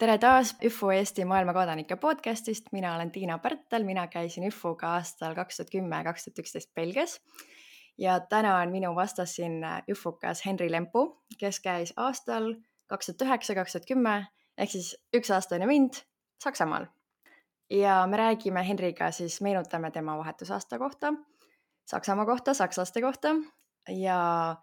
tere taas ÜFO Eesti maailmakodanike podcastist, mina olen Tiina Pärtel, mina käisin ÜFO-ga aastal kaks tuhat kümme, kaks tuhat üksteist Belgias. ja täna on minu vastas siin ÜFO-kas Henri Lempu, kes käis aastal kaks tuhat üheksa, kaks tuhat kümme ehk siis üks aasta enne mind Saksamaal. ja me räägime Henriga siis, meenutame tema vahetusaasta kohta, Saksamaa kohta, sakslaste kohta ja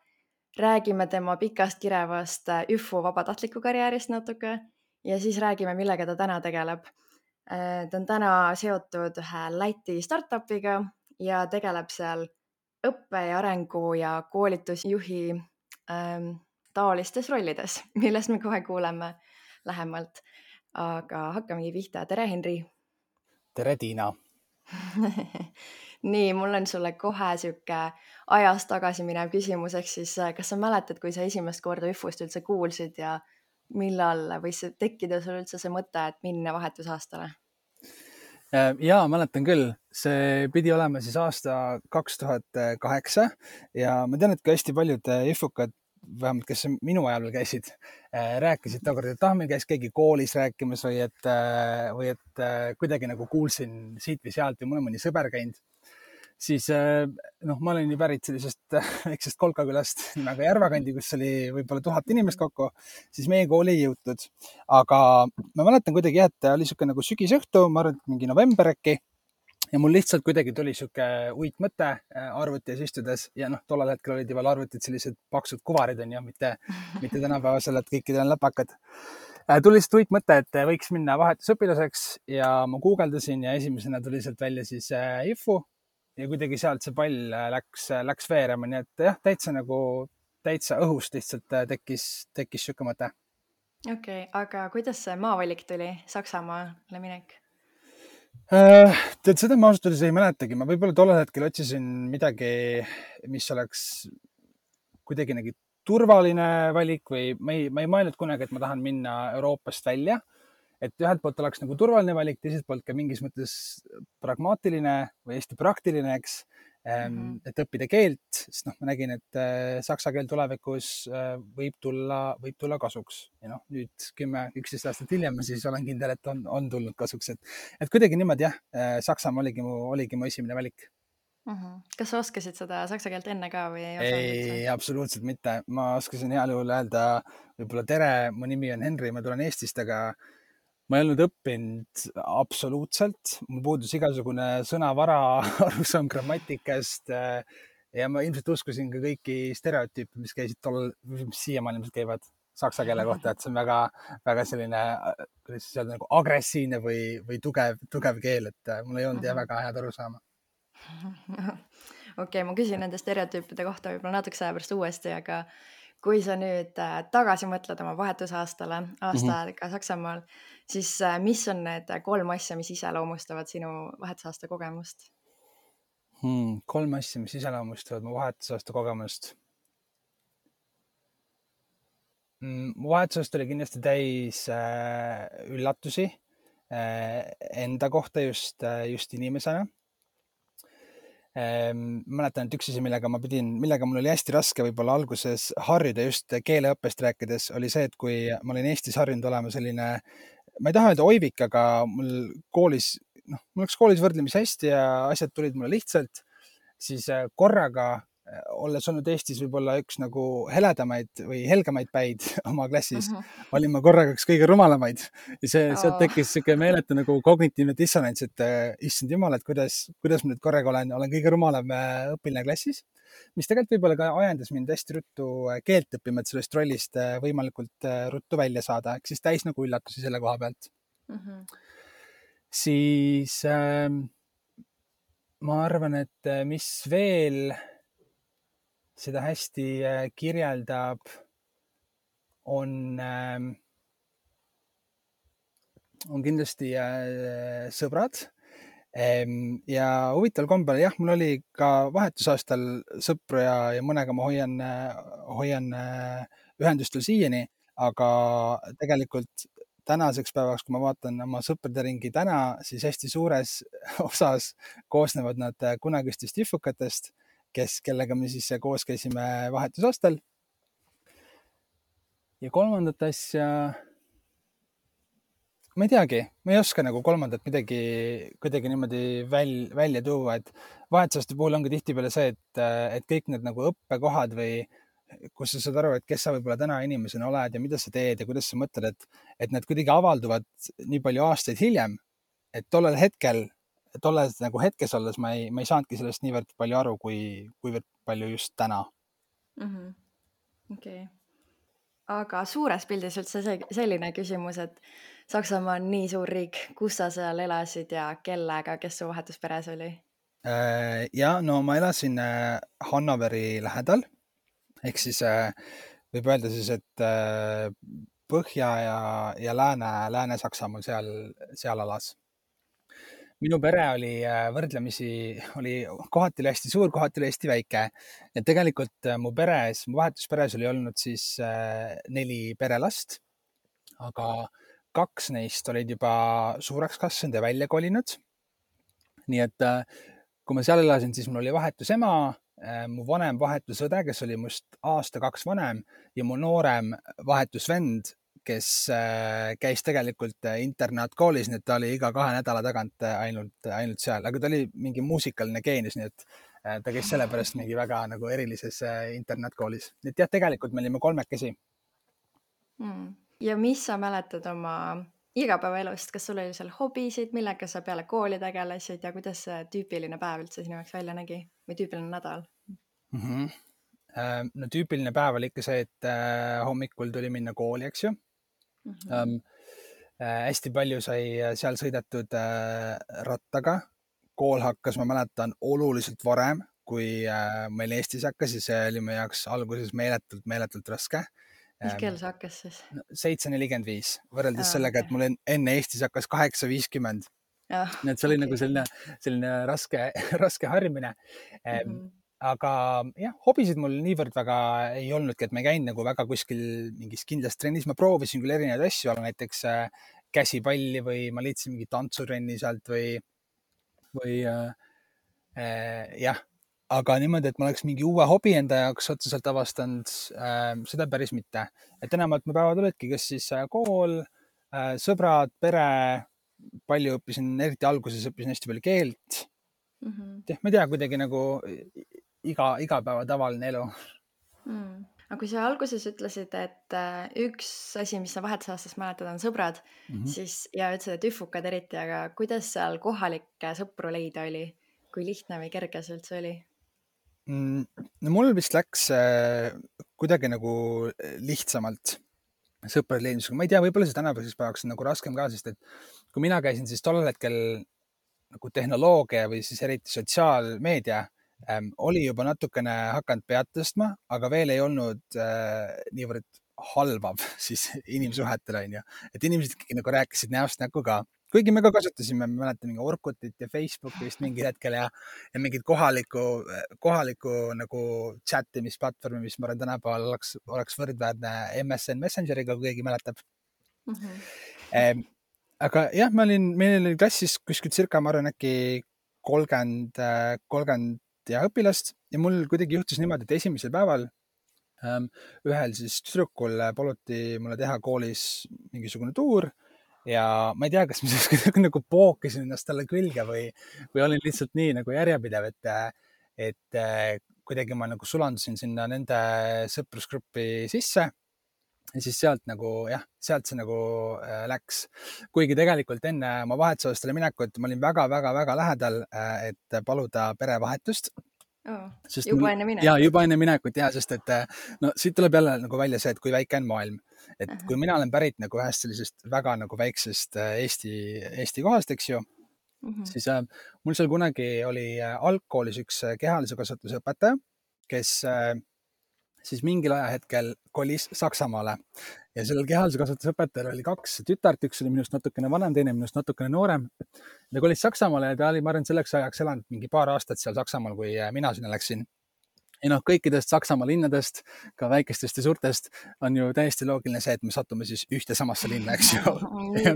räägime tema pikast kirevast ÜFO vabatahtliku karjäärist natuke ja siis räägime, millega ta täna tegeleb. Äh, ta on täna seotud ühe Läti startup'iga ja tegeleb seal õppe ja arengu ja koolitusjuhi ähm, taolistes rollides, millest me kohe kuuleme lähemalt. aga hakkamegi pihta. tere, Henri. tere, Tiina nii, mul on sulle kohe sihuke ajas tagasi minev küsimus, ehk siis kas sa mäletad, kui sa esimest korda ÜFO-st üldse kuulsid ja millal võis tekkida sul üldse see mõte, et minna vahetusaastale? Äh, ja mäletan küll, see pidi olema siis aasta kaks tuhat kaheksa ja ma tean, et ka hästi paljud IFUkad, vähemalt kes minu ajal veel käisid, äh, rääkisid tookord, et ah, meil käis keegi koolis rääkimas või et, äh, või et kuidagi nagu kuulsin siit või sealt või mul on mõni sõber käinud siis äh, noh, ma olen ju pärit sellisest väiksest kolkakülast nimega Järvakandi, kus oli võib-olla tuhat inimest kokku, siis meie kooli ei jõutud. aga ma mäletan kuidagi jah, et oli niisugune nagu sügisõhtu, ma arvan, et mingi november äkki ja mul lihtsalt kuidagi tuli sihuke uitmõte äh, arvuti ees istudes ja noh, tollel hetkel olid ju veel arvutid sellised paksud kuvarid onju, mitte, mitte tänapäevasel, et kõikidel on läpakad. tuli lihtsalt uitmõte, et võiks minna vahetusõpilaseks ja ma guugeldasin ja esimesena tuli sealt välja siis IFU ja kuidagi sealt see pall äh, läks, äh, läks veerema, nii et jah, täitsa nagu, täitsa õhust lihtsalt äh, tekkis, tekkis niisugune mõte. okei okay,, aga kuidas see maavalik tuli, Saksamaale minek? tead, seda ma ausalt öeldes ei mäletagi, ma võib-olla tollel hetkel otsisin midagi, mis oleks kuidagi nagu turvaline valik või ma ei, ma ei mõelnud kunagi, et ma tahan minna Euroopast välja et ühelt poolt oleks nagu turvaline valik, teiselt poolt ka mingis mõttes pragmaatiline või hästi praktiline, eks mm. -hmm. et õppida keelt, sest noh, ma nägin, et äh, saksa keel tulevikus äh, võib tulla, võib tulla kasuks ja noh, nüüd kümme, üksteist aastat hiljem ma siis olen kindel, et on, on tulnud kasuks, et, et kuidagi niimoodi jah, äh, Saksamaa oligi mu, oligi mu esimene valik mm. -hmm. kas sa oskasid seda saksa keelt enne ka või ei osanud? ei, absoluutselt mitte, ma oskasin heal juhul öelda võib-olla tere, mu nimi on Henri, ma tulen Eestist, aga ma ei olnud õppinud absoluutselt, mul puudus igasugune sõnavara, arusaam grammatikast. Äh, ja ma ilmselt uskusin ka kõiki stereotüüpe, mis käisid tollal, mis siiamaani ilmselt käivad saksa keele kohta, et see on väga, väga selline, kuidas siis öelda, nagu agressiivne või, või tugev, tugev keel, et äh, mul ei olnud jah mhm. väga head arusaama okei okay,, ma küsin nende stereotüüpide kohta võib-olla natukese aja pärast uuesti, aga kui sa nüüd äh, tagasi mõtled oma vahetusaastale, aasta mm -hmm. Saksamaal, siis äh, mis on need kolm asja, mis iseloomustavad sinu vahetusaasta kogemust hmm,? kolm asja, mis iseloomustavad mu vahetusaasta kogemust mm,? mu vahetusaasta oli kindlasti täis äh, üllatusi äh, enda kohta just äh,, just inimesena mäletan, et üks asi, millega ma pidin, millega mul oli hästi raske võib-olla alguses harjuda just keeleõppest rääkides, oli see, et kui ma olin Eestis harjunud olema selline, ma ei taha öelda oivik, aga mul koolis, noh, mul läks koolis võrdlemisi hästi ja asjad tulid mulle lihtsalt, siis äh, korraga olles olnud Eestis võib-olla üks nagu heledamaid või helgemaid päid oma klassis mm, -hmm. olin ma korraga üks kõige rumalamaid ja see oh., sealt tekkis sihuke meeletu nagu kognitiivne dissonants, et äh, issand jumal, et kuidas, kuidas ma nüüd korraga olen, olen kõige rumalam äh, õpilane klassis. mis tegelikult võib-olla ka ajendas mind hästi ruttu äh, keelt õppima, et sellest rollist võimalikult ruttu välja saada, ehk siis täis nagu üllatusi selle koha pealt mm. -hmm. siis äh, ma arvan, et mis veel seda hästi äh, kirjeldab, on, ähm, on kindlasti äh, sõbrad. Ehm, ja huvitaval kombel jah, mul oli ka vahetusaastal sõpru ja, ja mõnega ma hoian, hoian äh, ühendust veel siiani, aga tegelikult tänaseks päevaks, kui ma vaatan oma sõprade ringi täna, siis hästi suures osas koosnevad nad kunagistest ifukatest kes, kellega me siis koos käisime vahetusaastal. ja kolmandat asja ma ei teagi, ma ei oska nagu kolmandat midagi kuidagi niimoodi väl, välja tuua, et vahetusaasta puhul ongi tihtipeale see, et, et kõik need nagu õppekohad või kus sa saad aru, et kes sa võib-olla täna inimesena oled ja mida sa teed ja kuidas sa mõtled, et, et need kuidagi avalduvad nii palju aastaid hiljem. et tollel hetkel, tolles nagu hetkes olles ma ei, ma ei saanudki sellest niivõrd palju aru, kui, kuivõrd palju just täna. -hmm.. okei. Aga suures pildis üldse see selline küsimus, et Saksamaa on nii suur riik, kus sa seal elasid ja kellega, kes su vahetusperes oli? Äh, ja no ma elasin äh, Hannoveri lähedal. Ehk siis äh, võib öelda siis, et Põhja ja, ja Lääne, Lääne-Saksamaal seal, seal alas minu pere oli võrdlemisi, oli kohati oli hästi suur, kohati oli hästi väike. ja tegelikult mu peres, mu vahetusperes oli olnud siis neli perelast. aga kaks neist olid juba suureks kasvanud ja välja kolinud. nii et äh, kui ma seal elasin, siis mul oli vahetusema, äh, mu vanem vahetusõde, kes oli must aasta-kaks vanem ja mu noorem vahetusvend, kes äh, käis tegelikult internaatkoolis, nii et ta oli iga kahe nädala tagant ainult, ainult seal, aga ta oli mingi muusikaline geenius, nii et ta käis sellepärast mingi väga nagu erilises internaatkoolis. et jah, tegelikult me olime kolmekesi. Mm ja mis sa mäletad oma igapäevaelust, kas sul oli seal hobisid, millega sa peale kooli tegelesid? Ja kuidas see tüüpiline päev üldse sinu jaoks välja nägi? Või tüüpiline nädal? Mm? -hmm. no tüüpiline päev oli ikka see, et äh, hommikul tuli minna kooli, eks ju mm. -hmm. Äh, hästi palju sai seal sõidetud äh, rattaga. kool hakkas, ma mäletan, oluliselt varem, kui äh, meil Eestis hakkas ja see oli meie jaoks alguses meeletult, meeletult raske mis kell see hakkas siis? seitse nelikümmend viis, võrreldes sellega et mul enne Eestis hakkas kaheksa viiskümmend. nii et see oli okay. nagu selline, selline raske, raske harjumine mm. -hmm aga jah, hobisid mul niivõrd väga ei olnudki, et ma ei käinud nagu väga kuskil mingis kindlas trennis, ma proovisin küll erinevaid asju, näiteks äh, käsipalli või ma leidsin mingi tantsurenni sealt või, või äh, äh, jah, aga niimoodi, et ma oleks mingi uue hobi enda jaoks otseselt avastanud äh,, seda päris mitte. et enamalt mu päevad olidki, kas siis äh, kool äh,, sõbrad, pere, palju õppisin, eriti alguses õppisin hästi palju keelt mm. -hmm. ma ei tea, kuidagi nagu iga, igapäeva tavaline elu mm aga kui sa alguses ütlesid, et äh, üks asi, mis sa vahetusaastast mäletad, on sõbrad mm, -hmm. siis ja ütlesid, et üfukad eriti, aga kuidas seal kohalikke sõpru leida oli? kui lihtne või kerge see üldse oli? Mm, no mul vist läks äh, kuidagi nagu äh, lihtsamalt sõprade leidmisega, ma ei tea, võib-olla see tänapäevaseks päevaks on nagu raskem ka, sest et kui mina käisin, siis tollel hetkel nagu tehnoloogia või siis eriti sotsiaalmeedia oli juba natukene hakanud pead tõstma, aga veel ei olnud äh, niivõrd halvav siis inimsuhetele onju, et inimesed ikkagi nagu rääkisid näost näkku ka kuigi me ka kasutasime, ma mäletan mingi Orkutit ja Facebooki vist mingil hetkel ja, ja mingit kohalikku, kohalikku nagu chat imist-platvormi, mis ma arvan, tänapäeval oleks, oleks võrdväärne MSN Messengeriga, kui keegi mäletab mm. -hmm. Ehm, aga jah, ma olin, meil oli klassis kuskil circa, ma arvan, äkki kolmkümmend, kolmkümmend ja õpilast ja mul kuidagi juhtus niimoodi, et esimesel päeval ähm, ühel siis tüdrukul paluti mulle teha koolis mingisugune tuur ja ma ei tea, kas ma siis kuidagi nagu pookisin ennast talle külge või, või olin lihtsalt nii nagu järjepidev, et, et kuidagi ma nagu sulandusin sinna nende sõprusgruppi sisse. Ja siis sealt nagu jah, sealt see nagu äh, läks. kuigi tegelikult enne oma vahetusaastale minekut ma olin väga-väga-väga lähedal äh,, et paluda perevahetust oh,. juba mul, enne minekut? ja juba enne minekut ja, sest et no siit tuleb jälle nagu välja see, et kui väike on maailm et kui mina olen pärit nagu ühest sellisest väga nagu väiksest äh, Eesti, Eesti kohast, eks ju mm, -hmm. siis äh, mul seal kunagi oli äh, algkoolis üks äh, kehalise kasvatuse õpetaja, kes äh, siis mingil ajahetkel kolis Saksamaale ja sellel kehalise kasvatuse õpetajal oli kaks tütart, üks oli minust natukene vanem, teine minust natukene noorem. ta kolis Saksamaale ja ta oli, ma arvan, selleks ajaks elanud mingi paar aastat seal Saksamaal, kui mina sinna läksin ja noh, kõikidest Saksamaa linnadest, ka väikestest ja suurtest, on ju täiesti loogiline see, et me satume siis ühte samasse linna, eks ju ja,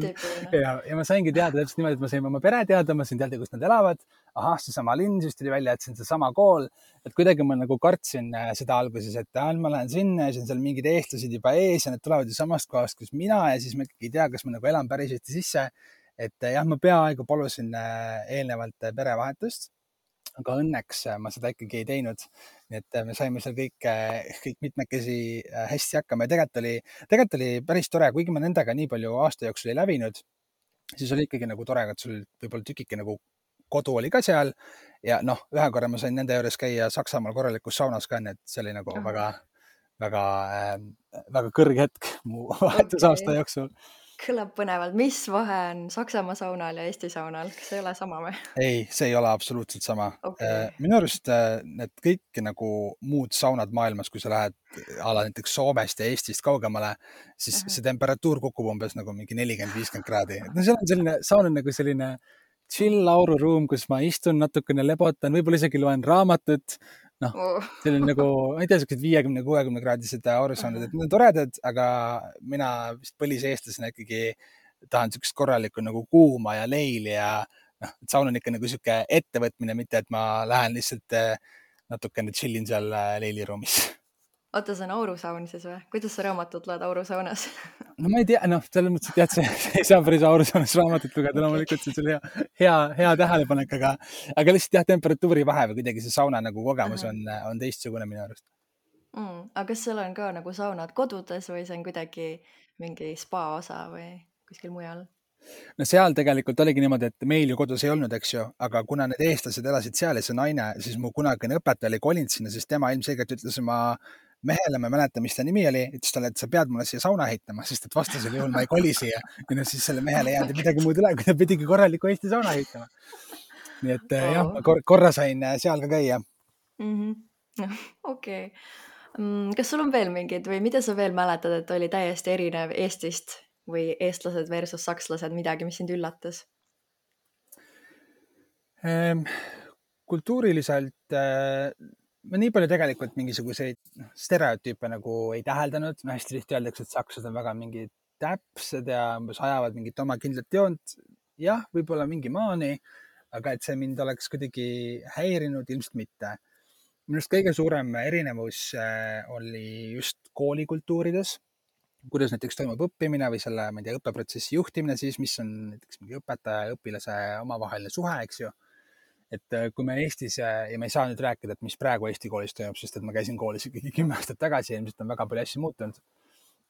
ja, ja ma saingi teada täpselt niimoodi, et ma sain oma pere teada, ma sain teada, kus nad elavad. ahah, seesama linn, siis tuli välja, et see on seesama kool. et kuidagi ma nagu kartsin äh, seda alguses, et ah, ma lähen sinna ja siis on seal mingid eestlased juba ees ja need tulevad ju samast kohast, kus mina ja siis ma ikkagi ei tea, kas ma nagu elan päris Eesti sisse. et jah, ma peaaegu palusin äh, eelnevalt perevahetust aga õnneks äh, ma seda ikkagi ei teinud. nii et äh, me saime seal kõik, äh, kõik mitmekesi hästi hakkama ja tegelikult oli, tegelikult oli päris tore, kuigi ma nendega nii palju aasta jooksul ei lävinud, siis oli ikkagi nagu tore, et sul võib-olla tükike nagu kodu oli ka seal ja noh, ühe korra ma sain nende juures käia Saksamaal korralikus saunas ka, nii et see oli nagu väga, väga äh,, väga kõrge hetk mu vahetusaasta okay. jooksul kõlab põnevalt, mis vahe on Saksamaa saunal ja Eesti saunal, kas ei ole sama või? ei, see ei ole absoluutselt sama okay.. Äh, minu arust äh, need kõik nagu muud saunad maailmas, kui sa lähed a la näiteks Soomest ja Eestist kaugemale, siis uh -huh. see temperatuur kukub umbes nagu mingi nelikümmend, viiskümmend kraadi. no seal on selline, saun on nagu selline chill aururuum, kus ma istun natukene, lebotan, võib-olla isegi loen raamatut noh oh., selline nagu, ma ei tea, siuksed viiekümne, kuuekümne kraadised aurusaunad, et need on toredad, aga mina vist põliseestlasena ikkagi tahan siukest korralikku nagu kuuma ja leili ja noh, et saun on ikka nagu sihuke ettevõtmine, mitte et ma lähen lihtsalt eh, natukene chill in seal eh, leiliruumis oota, see on aurusaun siis või? kuidas sa raamatut loed aurusaunas no ma ei tea, noh, selles mõttes, et jah, see ei saa päris aurusaunas raamatut lugeda, loomulikult see on hea, hea, hea tähelepanek, aga, aga lihtsalt jah, temperatuuri vahe või kuidagi see sauna nagu kogemus on, on teistsugune minu arust mm,. aga kas seal on ka nagu saunad kodudes või see on kuidagi mingi spa osa või kuskil mujal? no seal tegelikult oligi niimoodi, et meil ju kodus ei olnud, eks ju, aga kuna need eestlased elasid seal ja see naine, siis mu kunagine õpetaja oli kolinud sinna, siis tema ilmselgelt ütles oma mehele, ma ei mäleta, mis ta nimi oli, ütles talle, et sa pead mulle siia sauna ehitama, sest et vastasel juhul ma ei koli siia. ja no siis selle mehele ei jäänud midagi muud üle, kui ta pidigi korraliku Eesti sauna ehitama. nii et oh. jah, ma korra sain äh, seal ka käia mm -hmm.. okei okay. Mm, kas sul on veel mingeid või mida sa veel mäletad, et oli täiesti erinev Eestist või eestlased versus sakslased, midagi, mis sind üllatas ehm,? kultuuriliselt äh, ma nii palju tegelikult mingisuguseid noh, stereotüüpe nagu ei täheldanud, no hästi tihti öeldakse, et sakslased on väga mingid täpsed ja umbes ajavad mingit oma kindlat joont. jah, võib-olla mingi maani, aga et see mind oleks kuidagi häirinud, ilmselt mitte. minu arust kõige suurem erinevus äh, oli just koolikultuurides, kuidas näiteks toimub õppimine või selle, ma ei tea, õppeprotsessi juhtimine siis, mis on näiteks mingi õpetaja ja õpilase omavaheline suhe, eks ju et äh, kui me Eestis äh, ja me ei saa nüüd rääkida, et mis praegu Eesti koolis toimub, sest et ma käisin koolis ikkagi kümme aastat tagasi ilmselt on väga palju asju muutunud.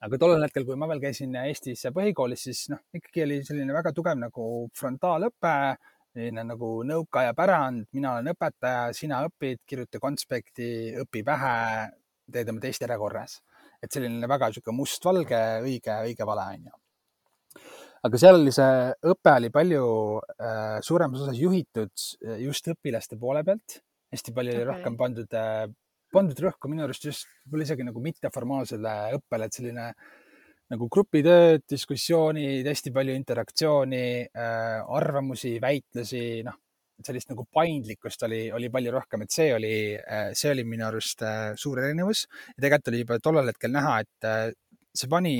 aga tollel hetkel, kui ma veel käisin Eestis põhikoolis, siis noh, ikkagi oli selline väga tugev nagu frontaalõpe, selline nagu nõukaaja pärand, mina olen õpetaja, sina õpid, kirjuta konspekti, õpi pähe, teed oma testi järjekorras. et selline väga niisugune mustvalge, õige, õige vale on ju aga seal oli see õpe oli palju äh, suuremas osas juhitud äh, just õpilaste poole pealt. hästi palju oli okay. rohkem pandud äh,, pandud rõhku minu arust just võib-olla isegi nagu mitteformaalsele õppele, et selline nagu grupitööd, diskussioonid, hästi palju interaktsiooni äh,, arvamusi, väitlusi, noh, sellist nagu paindlikkust oli, oli palju rohkem, et see oli, äh, see oli minu arust äh, suur erinevus ja tegelikult oli juba tollel hetkel näha, et see pani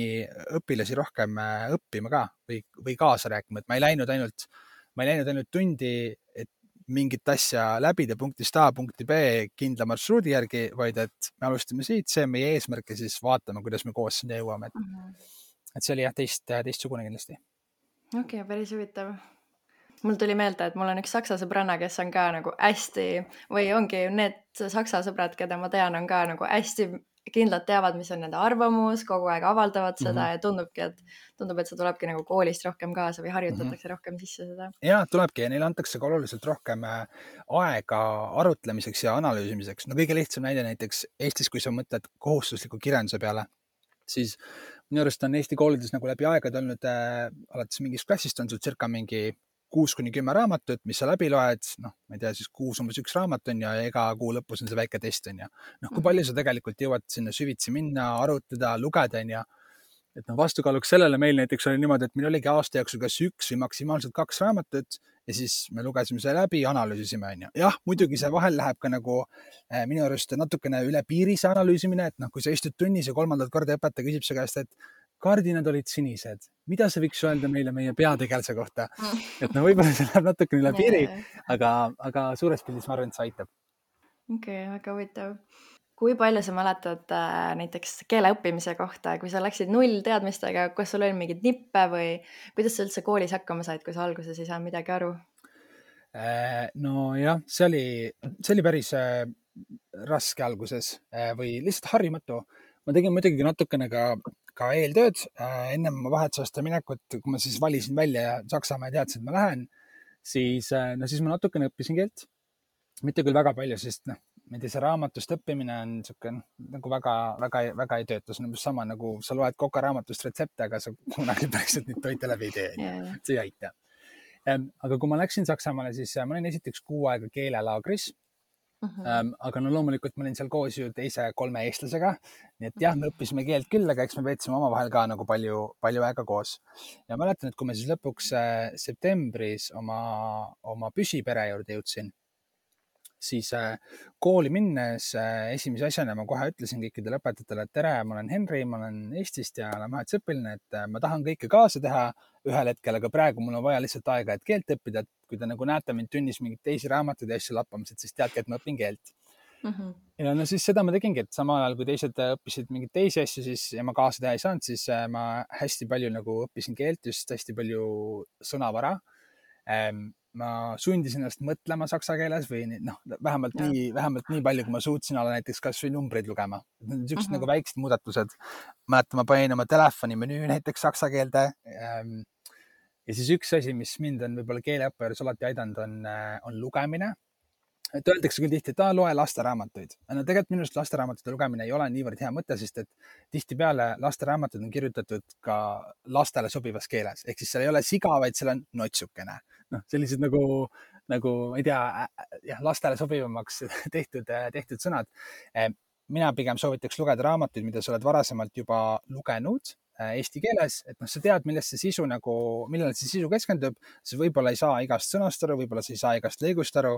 õpilasi rohkem äh, õppima ka või, või kaasa rääkima, et ma ei läinud ainult, ma ei läinud ainult tundi, et mingit asja läbida punktist A punkti B kindla marsruudi järgi, vaid et me alustame siit, see on meie eesmärk ja siis vaatame, kuidas me koos sinna jõuame, et mm, -hmm. et see oli jah, teist, teistsugune kindlasti. okei okay,, päris huvitav mul tuli meelde, et mul on üks saksa sõbranna, kes on ka nagu hästi või ongi need saksa sõbrad, keda ma tean, on ka nagu hästi kindlalt teavad, mis on nende arvamus, kogu aeg avaldavad seda mm -hmm. ja tundubki, et tundub, et see tulebki nagu koolist rohkem kaasa või harjutatakse mm -hmm. rohkem sisse seda. ja tulebki ja neile antakse ka oluliselt rohkem äh, aega arutlemiseks ja analüüsimiseks. no kõige lihtsam näide näiteks Eestis, kui sa mõtled kohustusliku kirjanduse peale, siis minu arust on Eesti koolides nagu läbi aegade olnud äh, alates mingist klassist on sul circa mingi kuus kuni kümme raamatut, mis sa läbi loed, noh, ma ei tea, siis kuus umbes üks raamat on ju ja iga kuu lõpus on see väike test on ju. noh, kui mhm. palju sa tegelikult jõuad sinna süvitsi minna, arutada, lugeda on ju. et noh, vastukaaluks sellele meil näiteks oli niimoodi, et meil oligi aasta jooksul kas üks või maksimaalselt kaks raamatut ja siis me lugesime selle läbi, analüüsisime, onju. jah, muidugi see vahel läheb ka nagu äh, minu arust natukene üle piiri see analüüsimine, et noh, kui sa istud tunnis ja kolmandat korda õpetaja küsib su käest, et kardinad olid sinised, mida sa võiks öelda meile meie peategelase kohta? et no võib-olla see läheb natukene üle piiri, aga, aga suures pildis ma arvan, et see aitab. okei okay,, väga huvitav kui palju sa mäletad äh, näiteks keele õppimise kohta, kui sa läksid nullteadmistega, kas sul oli mingeid nippe või kuidas sa üldse koolis hakkama said, kui sa alguses ei saanud midagi aru? Äh, nojah, see oli, see oli päris äh, raske alguses või lihtsalt harjumatu. ma tegin muidugi natukene ka, ka eeltööd. Ennem vahetusaasta minekut, kui ma siis valisin välja Saksamaa ja teadsin, et ma lähen, siis no siis ma natukene õppisin keelt. mitte küll väga palju, sest noh, ma ei tea, see raamatust õppimine on niisugune nagu väga-väga, väga ei tööta, see on umbes sama nagu sa loed kokaraamatust retsepte, aga sa kunagi päriselt neid toite läbi ei tee. See ei aita. Aga kui ma läksin Saksamaale, siis äh, ma olin esiteks kuu aega keelelaagris uh. Mhm. -huh. aga no loomulikult ma olin seal koos ju teise kolme eestlasega, nii et jah, me õppisime keelt küll, aga eks me veetsime omavahel ka nagu palju, palju aega koos. ja mäletan, et kui ma siis lõpuks äh, septembris oma, oma püsipere juurde jõudsin siis äh, kooli minnes äh, esimese asjana ma kohe ütlesin kõikidele õpetajatele, et tere, ma olen Henri, ma olen Eestist ja olen vahetusõpilane, et äh, ma tahan kõike kaasa teha ühel hetkel, aga praegu mul on vaja lihtsalt aega, et keelt õppida, et kui te nagu näete mind tunnis mingeid teisi raamatuid ja asju lappamas, et siis teadke, et ma õpin keelt mm. -hmm. ja no siis seda ma tegingi, et samal ajal kui teised õppisid mingeid teisi asju, siis ja ma kaasa teha ei saanud, siis ma hästi palju nagu õppisin keelt, just hästi palju sõnavara ähm, ma sundisin ennast mõtlema saksa keeles või noh, vähemalt ja. nii, vähemalt nii palju, kui ma suutsin olla näiteks kasvõi numbreid lugema. Siuksed uh -huh. nagu väiksed muudatused. mäletan, ma panin oma telefoni menüü näiteks saksa keelde. Ähm, ja siis üks asi, mis mind on võib-olla keeleõppe juures alati aidanud, on, äh, on lugemine et öeldakse küll tihti, et aa, loe lasteraamatuid. no tegelikult minu arust lasteraamatute lugemine ei ole niivõrd hea mõte, sest et tihtipeale lasteraamatud on kirjutatud ka lastele sobivas keeles, ehk siis seal ei ole siga, vaid seal on notsukene noh, sellised nagu, nagu ma ei tea, jah, lastele sobivamaks tehtud, tehtud sõnad. Mina pigem soovitaks lugeda raamatuid, mida sa oled varasemalt juba lugenud eesti keeles, et noh, sa tead, millest see sisu nagu, millele see sisu keskendub, sa võib-olla ei saa igast sõnast aru, võib-olla sa ei saa igast lõigust aru,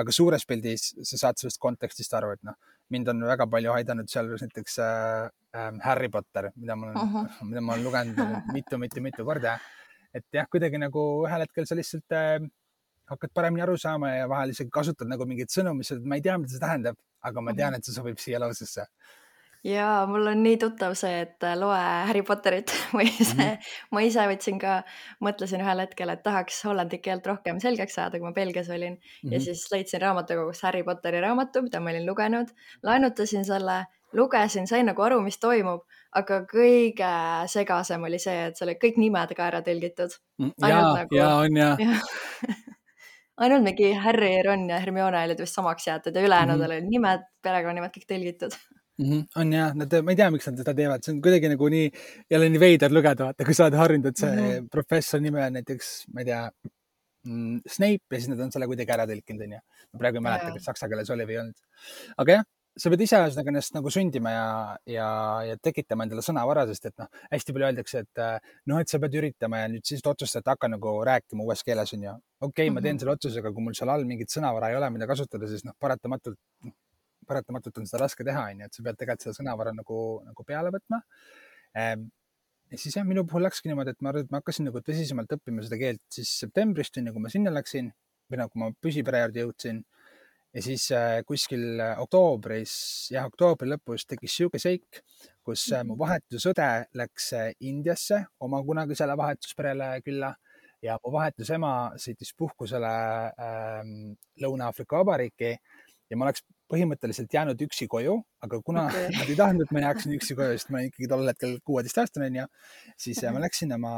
aga suures pildis sa saad sellest kontekstist aru, et noh, mind on väga palju aidanud sealjuures näiteks äh, äh, Harry Potter, mida ma olen uh, -huh. mida ma olen lugenud mitu-mitu-mitu korda. Et jah, kuidagi nagu ühel hetkel sa lihtsalt äh, hakkad paremini aru saama ja vahel isegi kasutad nagu mingeid sõnu, mis ma ei tea, mida see tähendab, aga ma tean, et see sobib siia lausesse ja mul on nii tuttav see, et äh, loe Harry Potterit või see mm, -hmm. ma ise võtsin ka, mõtlesin ühel hetkel, et tahaks hollandi keelt rohkem selgeks saada, kui ma Belgias olin mm -hmm. ja mhm. siis leidsin raamatukogust Harry Potteri raamatu, mida ma olin lugenud, laenutasin selle lugesin, sain nagu aru, mis toimub, aga kõige segasem oli see, et seal olid kõik nimed ka ära tõlgitud. Mm, ja, nagu, ja on ja, ja. ainult mingi Harry, Ron ja Hermione olid vist samaks jäetud ja ülejäänud mm -hmm. olid nimed, perekonnanimed kõik tõlgitud mm. -hmm. on ja, nad, ma ei tea, miks nad seda teevad, see on kuidagi nagu nii, jälle nii veider lugeda, vaata, kui sa oled harjunud, et see mm -hmm. professori nimi on näiteks, ma ei tea mm,, Snape ja siis nad on selle kuidagi ära tõlkinud, onju. ma praegu ei mäleta, kas saksa keeles oli või ei olnud. aga jah, sa pead ise ühesõnaga ennast nagu sundima ja, ja, ja tekitama endale sõnavara, sest et noh, hästi palju öeldakse, et noh, et sa pead üritama ja nüüd siis otsustad, et hakka nagu rääkima uues keeles onju. okei okay, mm, -hmm. ma teen mhm. selle otsuse, aga kui mul seal all mingit sõnavara ei ole, mida kasutada, siis noh, paratamatult, noh, paratamatult on seda raske teha, onju, et sa pead tegelikult seda sõnavara nagu, nagu peale võtma ehm, ja siis jah, minu puhul läkski niimoodi, et ma arvan, et ma hakkasin nagu tõsisemalt õppima seda keelt siis septembrist, onju, kui ma sinna läksin või nagu ma püsipere juurde jõudsin ja siis äh, kuskil äh, oktoobris, jah, oktoobri lõpus tekkis sihuke seik, kus äh, mu mhm. vahetusõde läks Indiasse oma kunagisele vahetusperele külla ja mu vahetusema sõitis puhkusele ähm, Lõuna-Aafrika Vabariiki ja ma oleks põhimõtteliselt jäänud üksi koju, aga kuna okay. nad ei tahtnud, et ma jääksin üksi koju, sest ma ikkagi tol hetkel kuueteistaastane onju, siis ma läksin oma,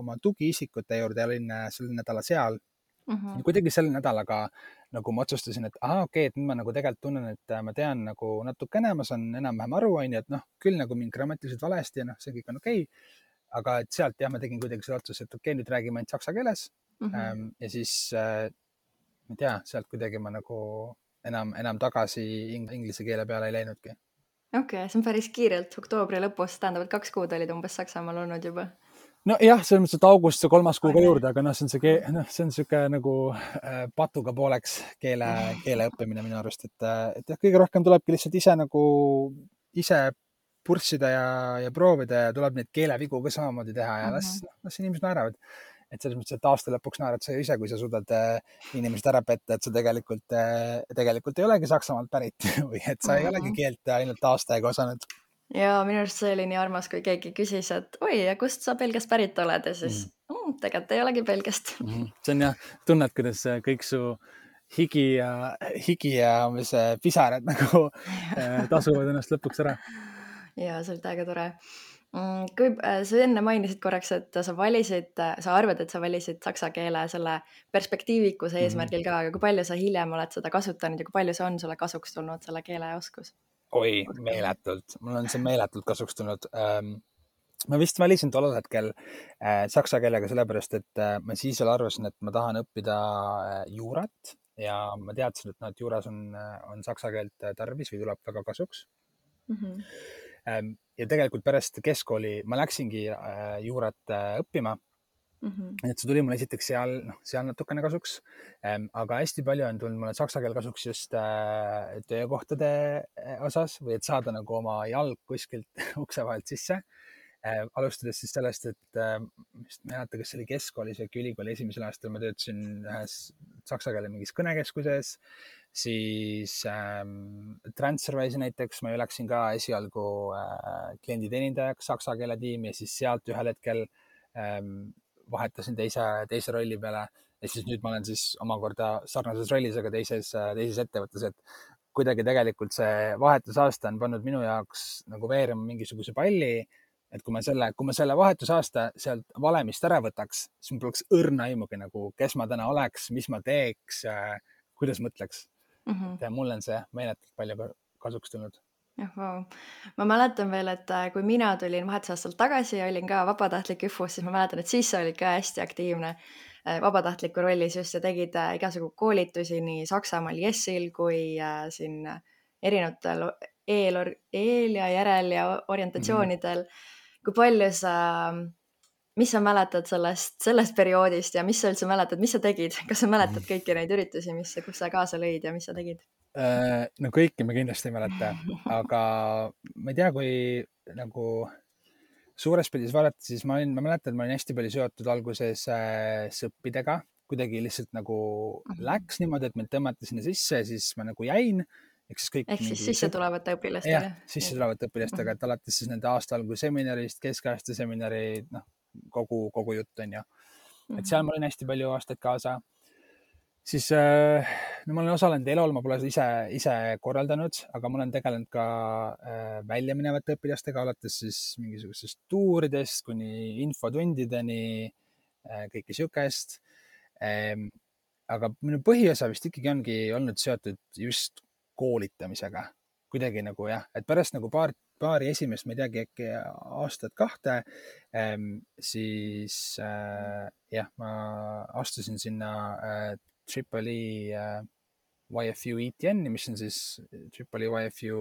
oma tugiisikute juurde ja olin sel nädala seal mm. -hmm. kuidagi sel nädalaga nagu ma otsustasin, et ahah, okei okay,, et nüüd ma nagu tegelikult tunnen, et äh, ma tean nagu natukene, ma saan enam-vähem aru, onju, et noh, küll nagu mind grammatiliselt valesti ja noh, see kõik on okei okay.. aga et sealt jah, ma tegin kuidagi selle otsuse, et okei okay,, nüüd räägime ainult saksa keeles mm. -hmm. ja siis äh, ma ei tea, sealt kuidagi ma nagu enam, enam tagasi inglise keele peale ei läinudki okei okay,, see on päris kiirelt oktoobri lõpus, tähendab, et kaks kuud olid umbes Saksamaal olnud juba. nojah, selles mõttes, et august see kolmas kuu ka juurde, aga noh, see on see, noh, see on niisugune nagu äh, patuga pooleks keele, keele õppimine minu arust, et, äh, et jah, kõige rohkem tulebki lihtsalt ise nagu ise purssida ja, ja proovida ja tuleb neid keelevigu ka samamoodi teha ja las, mhm. las inimesed naeravad et selles mõttes, et aasta lõpuks naerad sa ju ise, kui sa suudad äh, inimesed ära petta, et sa tegelikult, äh, tegelikult ei olegi Saksamaalt pärit või et sa ei olegi keelt ainult aasta aega osanud. ja minu arust see oli nii armas, kui keegi küsis, et oi, ja kust sa Belgiast pärit oled ja siis mm. mm, tegelikult ei olegi Belgiast mm. -hmm. see on jah, tunned, kuidas kõik su higi ja, higi ja mis pisarad nagu tasuvad ennast lõpuks ära. ja see oli täiega tore kui äh, sa enne mainisid korraks, et sa valisid, äh, sa arvad, et sa valisid saksa keele selle perspektiivikuse mhm. eesmärgil ka, aga kui palju sa hiljem oled seda kasutanud ja kui palju see on sulle kasuks tulnud, selle keeleoskus? oi, meeletult, mul on see meeletult kasuks tulnud ähm, ma vist valisin tollel hetkel äh, saksa keelega sellepärast, et ma siis veel arvasin, et ma tahan õppida juurat ja ma teadsin, et noh, et juuras on, on saksa keelt tarvis või tuleb väga kasuks mm. -hmm ja tegelikult pärast keskkooli ma läksingi äh, juurat äh, õppima mm. -hmm. et see tuli mulle esiteks seal, noh, seal natukene kasuks. Ehm, aga hästi palju on tulnud mulle saksa keel kasuks just äh, töökohtade osas või et saada nagu oma jalg kuskilt ukse vahelt sisse ehm, alustades siis sellest, et vist ma ei mäleta, kas see oli keskkoolis või äkki ülikooli esimesel aastal ma töötasin ühes saksa keele mingis kõnekeskuses siis ähm, Transferwise'i näiteks ma ju läksin ka esialgu äh, klienditeenindajaks saksa keele tiimi ja siis sealt ühel hetkel ähm, vahetasin teise, teise rolli peale ja siis nüüd ma olen siis omakorda sarnases rollis, aga teises, teises ettevõttes, et kuidagi tegelikult see vahetusaasta on pannud minu jaoks nagu veerema mingisuguse palli. et kui ma selle, kui ma selle vahetusaasta sealt valemist ära võtaks, siis mul poleks õrna aimugi nagu, kes ma täna oleks, mis ma teeks äh,, kuidas mõtleks mm. -hmm. et mulle on see meeletult palju kasuks tulnud jah, vau. ma mäletan veel, et äh, kui mina tulin vahetusaastalt tagasi ja olin ka vabatahtlik ÜFU-s, siis ma mäletan, et siis sa olid ka hästi aktiivne äh, vabatahtliku rollis just ja tegid äh, igasugu koolitusi nii Saksamaal Jessil kui siin erinevatel eel, eel ja järel ja orientatsioonidel mm. -hmm. kui palju sa mis sa mäletad sellest, sellest perioodist ja mis sa üldse mäletad, mis sa tegid, kas sa mäletad kõiki neid üritusi, mis, kus sa kaasa lõid ja mis sa tegid? Äh, no kõiki ma kindlasti ei mäleta, aga ma ei tea, kui nagu suures pildis vaadata, siis ma olin, ma mäletan, et ma olin hästi palju seotud alguses äh, sõppidega, kuidagi lihtsalt nagu -hmm. läks niimoodi, et mind tõmmati sinna sisse siis ma nagu jäin ehk siis kõik. ehk siis sisse tulevate õpilastega. jah, sisse tulevate õpilastega, et alates siis nende aasta alguse seminarist, keskaasta seminari, noh, kogu, kogu jutt on ju. et seal mhm. ma olin hästi palju aastaid kaasa. siis äh, no ma olen osalenud Elol, ma pole ise, ise korraldanud, aga ma olen tegelenud ka äh, välja minevate õpilastega, alates siis mingisugustest tuuridest kuni infotundideni, äh, kõike siukest. Ähm, aga minu põhiosa vist ikkagi ongi olnud seotud just koolitamisega kuidagi nagu jah, et pärast nagu paar, paari esimest, ma ei teagi, äkki aastat-kahte ähm,, siis äh, jah, ma astusin sinna äh, Tripoli äh, YFU ETN-i, mis on siis Tripoli YFU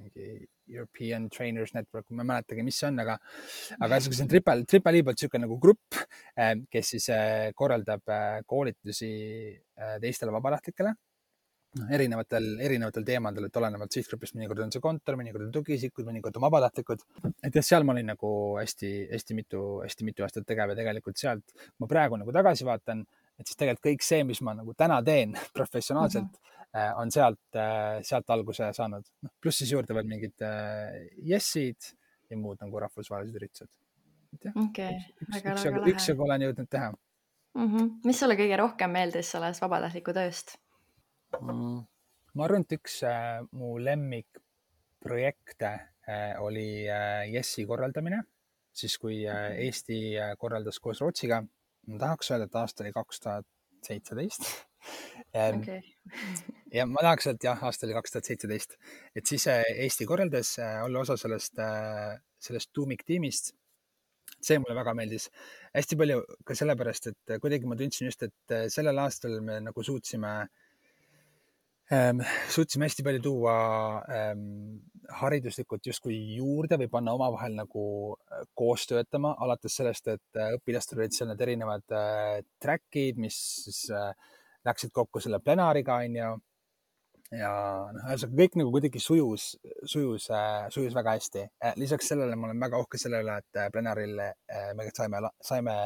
mingi European Trainers Network, ma ei mäletagi, mis see on, aga, aga see on Triple E poolt niisugune nagu grupp, kes siis korraldab koolitusi teistele vabatahtlikele noh, erinevatel, erinevatel teemadel, et olenevalt sihtgrupist, mõnikord on see kontor, mõnikord on tugiisikud, mõnikord on vabatahtlikud. et jah, seal ma olin nagu hästi-hästi mitu, hästi mitu aastat tegev ja tegelikult sealt, ma praegu nagu tagasi vaatan, et siis tegelikult kõik see, mis ma nagu täna teen professionaalselt mm, -hmm. on sealt, äh, sealt alguse saanud. noh, pluss siis juurde veel mingid Yessid äh, ja muud nagu rahvusvahelised üritused. okei, väga, väga lahe. üksjagu olen jõudnud teha mm. -hmm. mis sulle kõige rohkem meeldis sellest vabatahtliku tööst? Mm. ma arvan, et üks äh, mu lemmikprojekte äh, oli äh, Jessi korraldamine, siis kui äh, Eesti korraldas koos Rootsiga. ma tahaks öelda, et aasta oli kaks tuhat seitseteist. Okay. ja ma tahaks öelda, et jah, aasta oli kaks tuhat seitseteist, et siis Eesti korraldas olla osa sellest sellest tuumiktiimist see mulle väga meeldis hästi palju ka sellepärast, et kuidagi ma tundsin just, et sellel aastal me nagu suutsime äh, ähm, suutsime hästi palju tuua ähm, hariduslikult justkui juurde või panna omavahel nagu äh, koos töötama, alates sellest, et äh, õpilastel olid seal need erinevad äh, track'id, mis siis läksid kokku selle plenaariga, onju ja noh, ühesõnaga kõik nagu kuidagi sujus, sujus, sujus väga hästi. lisaks sellele ma olen väga uhke selle üle, et plenaaril me saime, saime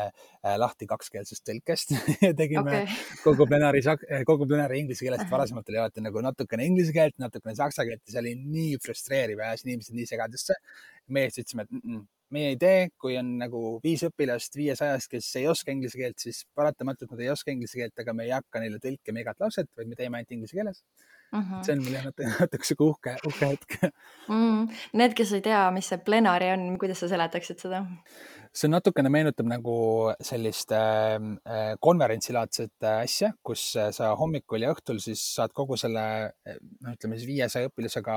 lahti kakskeelsest tõlkest tegime okay. kogu plenaari, kogu plenaari inglise keeles. varasemalt oli alati nagu natukene inglise keelt, natukene saksa keelt ja see oli nii frustreeriv ja ajas inimesed nii segadusse. meie siis ütlesime, et mm -mm, meie idee, kui on nagu viis õpilast viiesajast, kes ei oska inglise keelt, siis paratamatult nad ei oska inglise keelt, aga me ei hakka neile tõlkima igat lauset, vaid me teeme ainult inglise keeles mm. -hmm. see on mul jah natuke sihuke uhke, uhke hetk mm.. Need, kes ei tea, mis see plenari on, kuidas sa seletaksid seda? see natukene meenutab nagu sellist äh, äh konverentsilaadset äh, asja, kus äh, sa hommikul ja õhtul siis saad kogu selle, noh, ütleme siis viiesaja õpilasega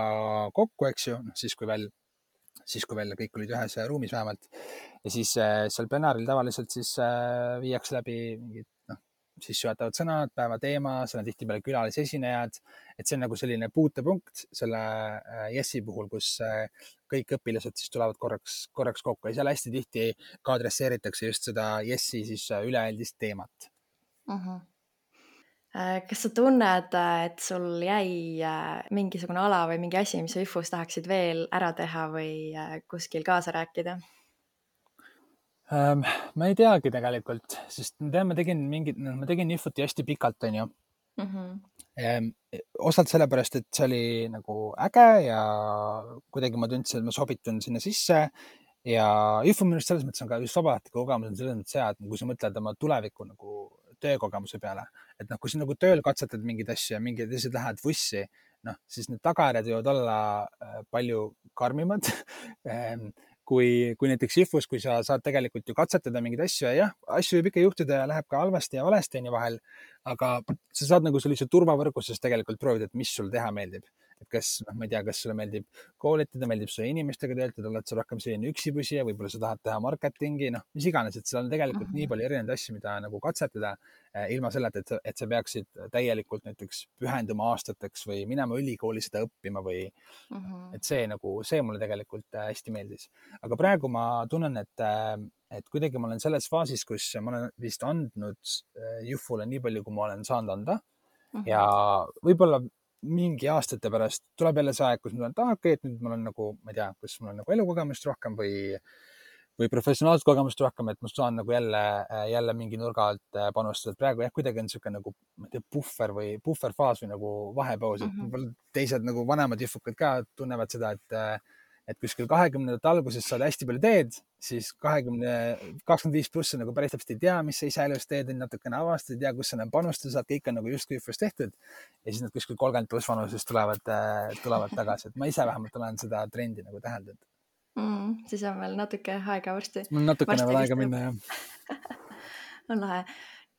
kokku, eks ju, noh siis kui veel, siis kui veel kõik olid ühes ruumis vähemalt. ja siis äh, seal plenaaril tavaliselt siis viiakse läbi mingid sissejuhatavad sõnad, päeva teema, seal on tihtipeale külalisesinejad, et see on nagu selline puutepunkt selle Jessi äh, puhul, kus äh, kõik õpilased siis tulevad korraks, korraks kokku ja seal hästi tihti ka adresseeritakse just seda Jessi siis äh, üleüldist teemat uh. -huh kas sa tunned, et sul jäi mingisugune ala või mingi asi, mis sa IFU-s tahaksid veel ära teha või kuskil kaasa rääkida? Ähm,? ma ei teagi tegelikult, sest ma tean, ma tegin mingit, noh, ma tegin infoти hästi pikalt, onju mm. -hmm. Osalt sellepärast, et see oli nagu äge ja kuidagi ma tundsin, et ma sobitun sinna sisse ja IFO minu arust selles mõttes on ka just vabatahtliku kogemus on selles mõttes hea, et kui sa mõtled oma tuleviku nagu töökogemuse peale, et noh, kui sa nagu tööl katsetad mingeid asju ja mingid asjad lähevad vussi, noh, siis need tagajärjed võivad olla äh, palju karmimad ähm, kui, kui näiteks IFUs, kui sa saad tegelikult ju katsetada mingeid asju ja jah, asju võib ikka juhtuda ja läheb ka halvasti ja valesti onju vahel, aga sa saad nagu sellise turvavõrguses tegelikult proovida, et mis sul teha meeldib et kas, noh, ma ei tea, kas sulle meeldib koolitada, meeldib sulle inimestega töötada, oled sa rohkem selline üksipüsija, võib-olla sa tahad teha marketingi, noh, mis iganes, et seal on tegelikult nii palju erinevaid asju, mida nagu katsetada eh, ilma selleta, et, et sa peaksid täielikult näiteks pühenduma aastateks või minema ülikooli seda õppima või mm, -hmm. et see nagu, see mulle tegelikult eh, hästi meeldis. aga praegu ma tunnen, et eh, et kuidagi ma olen selles faasis, kus ma olen vist andnud Jufule nii palju, kui ma olen saanud anda mm. -hmm. ja võib-olla mingi aastate pärast tuleb jälle see aeg, kus ma tulen, et aa, okei okay,, et nüüd mul on nagu, ma ei tea, kas mul on nagu elukogemust rohkem või, või professionaalset kogemust rohkem, et ma saan nagu jälle, jälle mingi nurga alt äh, panustada. praegu jah, kuidagi on niisugune nagu, ma ei tea, puhver või puhverfaas või nagu vahepaus, et mm -hmm. teised nagu vanemad jõhvukad ka tunnevad seda, et äh, et kuskil kahekümnendate alguses saad hästi palju teed, siis kahekümne, kakskümmend viis pluss on nagu päris täpselt ei tea, mis sa ise elus teed, natukene avastad, ei tea, kus sa enam panustada saad, kõik on nagu justkui just tehtud. ja siis nad kuskil kolmkümmend pluss vanuses tulevad, äh, tulevad tagasi, et ma ise vähemalt olen seda trendi nagu täheldanud mm,. siis on veel natuke aega varsti. natukene veel aega minna, jah on lahe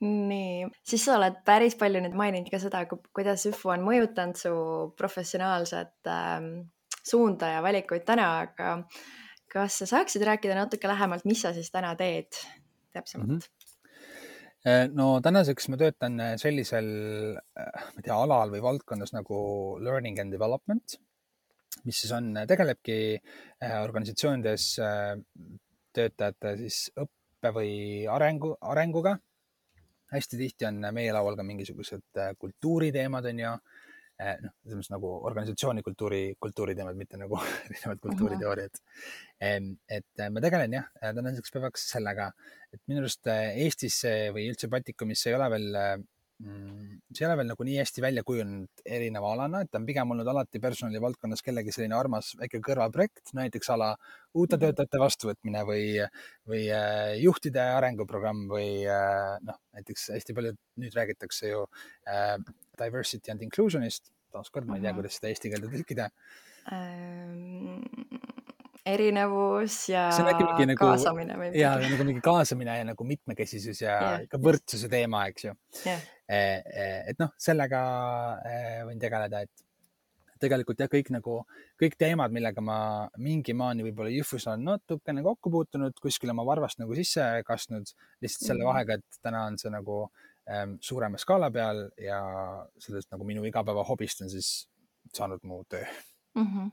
nii, siis sa oled päris palju nüüd maininud ka seda, kuidas ÜFO on mõjutanud su professionaalset ähm, suunda ja valikuid täna, aga kas sa saaksid rääkida natuke lähemalt, mis sa siis täna teed täpsemalt mm? -hmm no tänaseks ma töötan sellisel, äh, ma ei tea, alal või valdkonnas nagu learning and development, mis siis on, tegelebki organisatsioonides töötajate siis õppe või arengu, arenguga. hästi tihti on meie laual ka mingisugused kultuuriteemad, on ju Eh, noh, selles mõttes nagu organisatsiooni kultuuri, kultuuriteemad, mitte nagu erinevad kultuuriteooriad. et ma tegelen jah, tänaseks päevaks sellega, et minu arust eh, Eestis või üldse Baltikumis ei ole veel Mm, see ei ole veel nagu nii hästi välja kujunenud erineva alana, et ta on pigem olnud alati personalivaldkonnas kellegi selline armas väike kõrvalprojekt, näiteks ala uute mhm. töötajate vastuvõtmine või, või juhtide arenguprogramm või noh, näiteks hästi palju nüüd räägitakse ju diversity and inclusion'ist, taaskord ma ei tea, mhm. kuidas seda eesti keelde tõlkida ähm erinevus ja nagu, kaasamine või midagi. ja nagu mingi kaasamine ja nagu mitmekesisus ja yeah, ka võrdsuse just. teema, eks ju yeah.. Eh, eh, et noh, sellega eh, võin tegeleda, et tegelikult jah, kõik nagu, kõik teemad, millega ma mingi maani võib-olla Jõhvus olen natukene kokku puutunud, kuskil oma varvast nagu sisse kastnud, lihtsalt selle -hmm. vahega, et täna on see nagu ähm, suurema skaala peal ja sellest nagu minu igapäevahobist on siis saanud mu töö mm. -hmm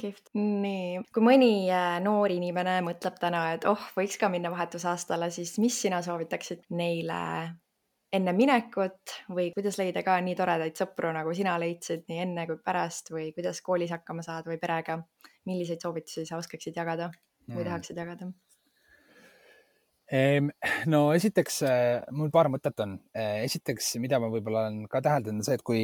kihvt, nii, kui mõni äh, noor inimene mõtleb täna, et oh, võiks ka minna vahetusaastale, siis mis sina soovitaksid neile enne minekut või kuidas leida ka nii toredaid sõpru, nagu sina leidsid nii enne kui pärast või kuidas koolis hakkama saada või perega? milliseid soovitusi sa oskaksid jagada või mm. tahaksid jagada? no esiteks äh, mul paar mõtet on. Äh, esiteks, mida ma võib-olla olen ka täheldanud, on see, et kui,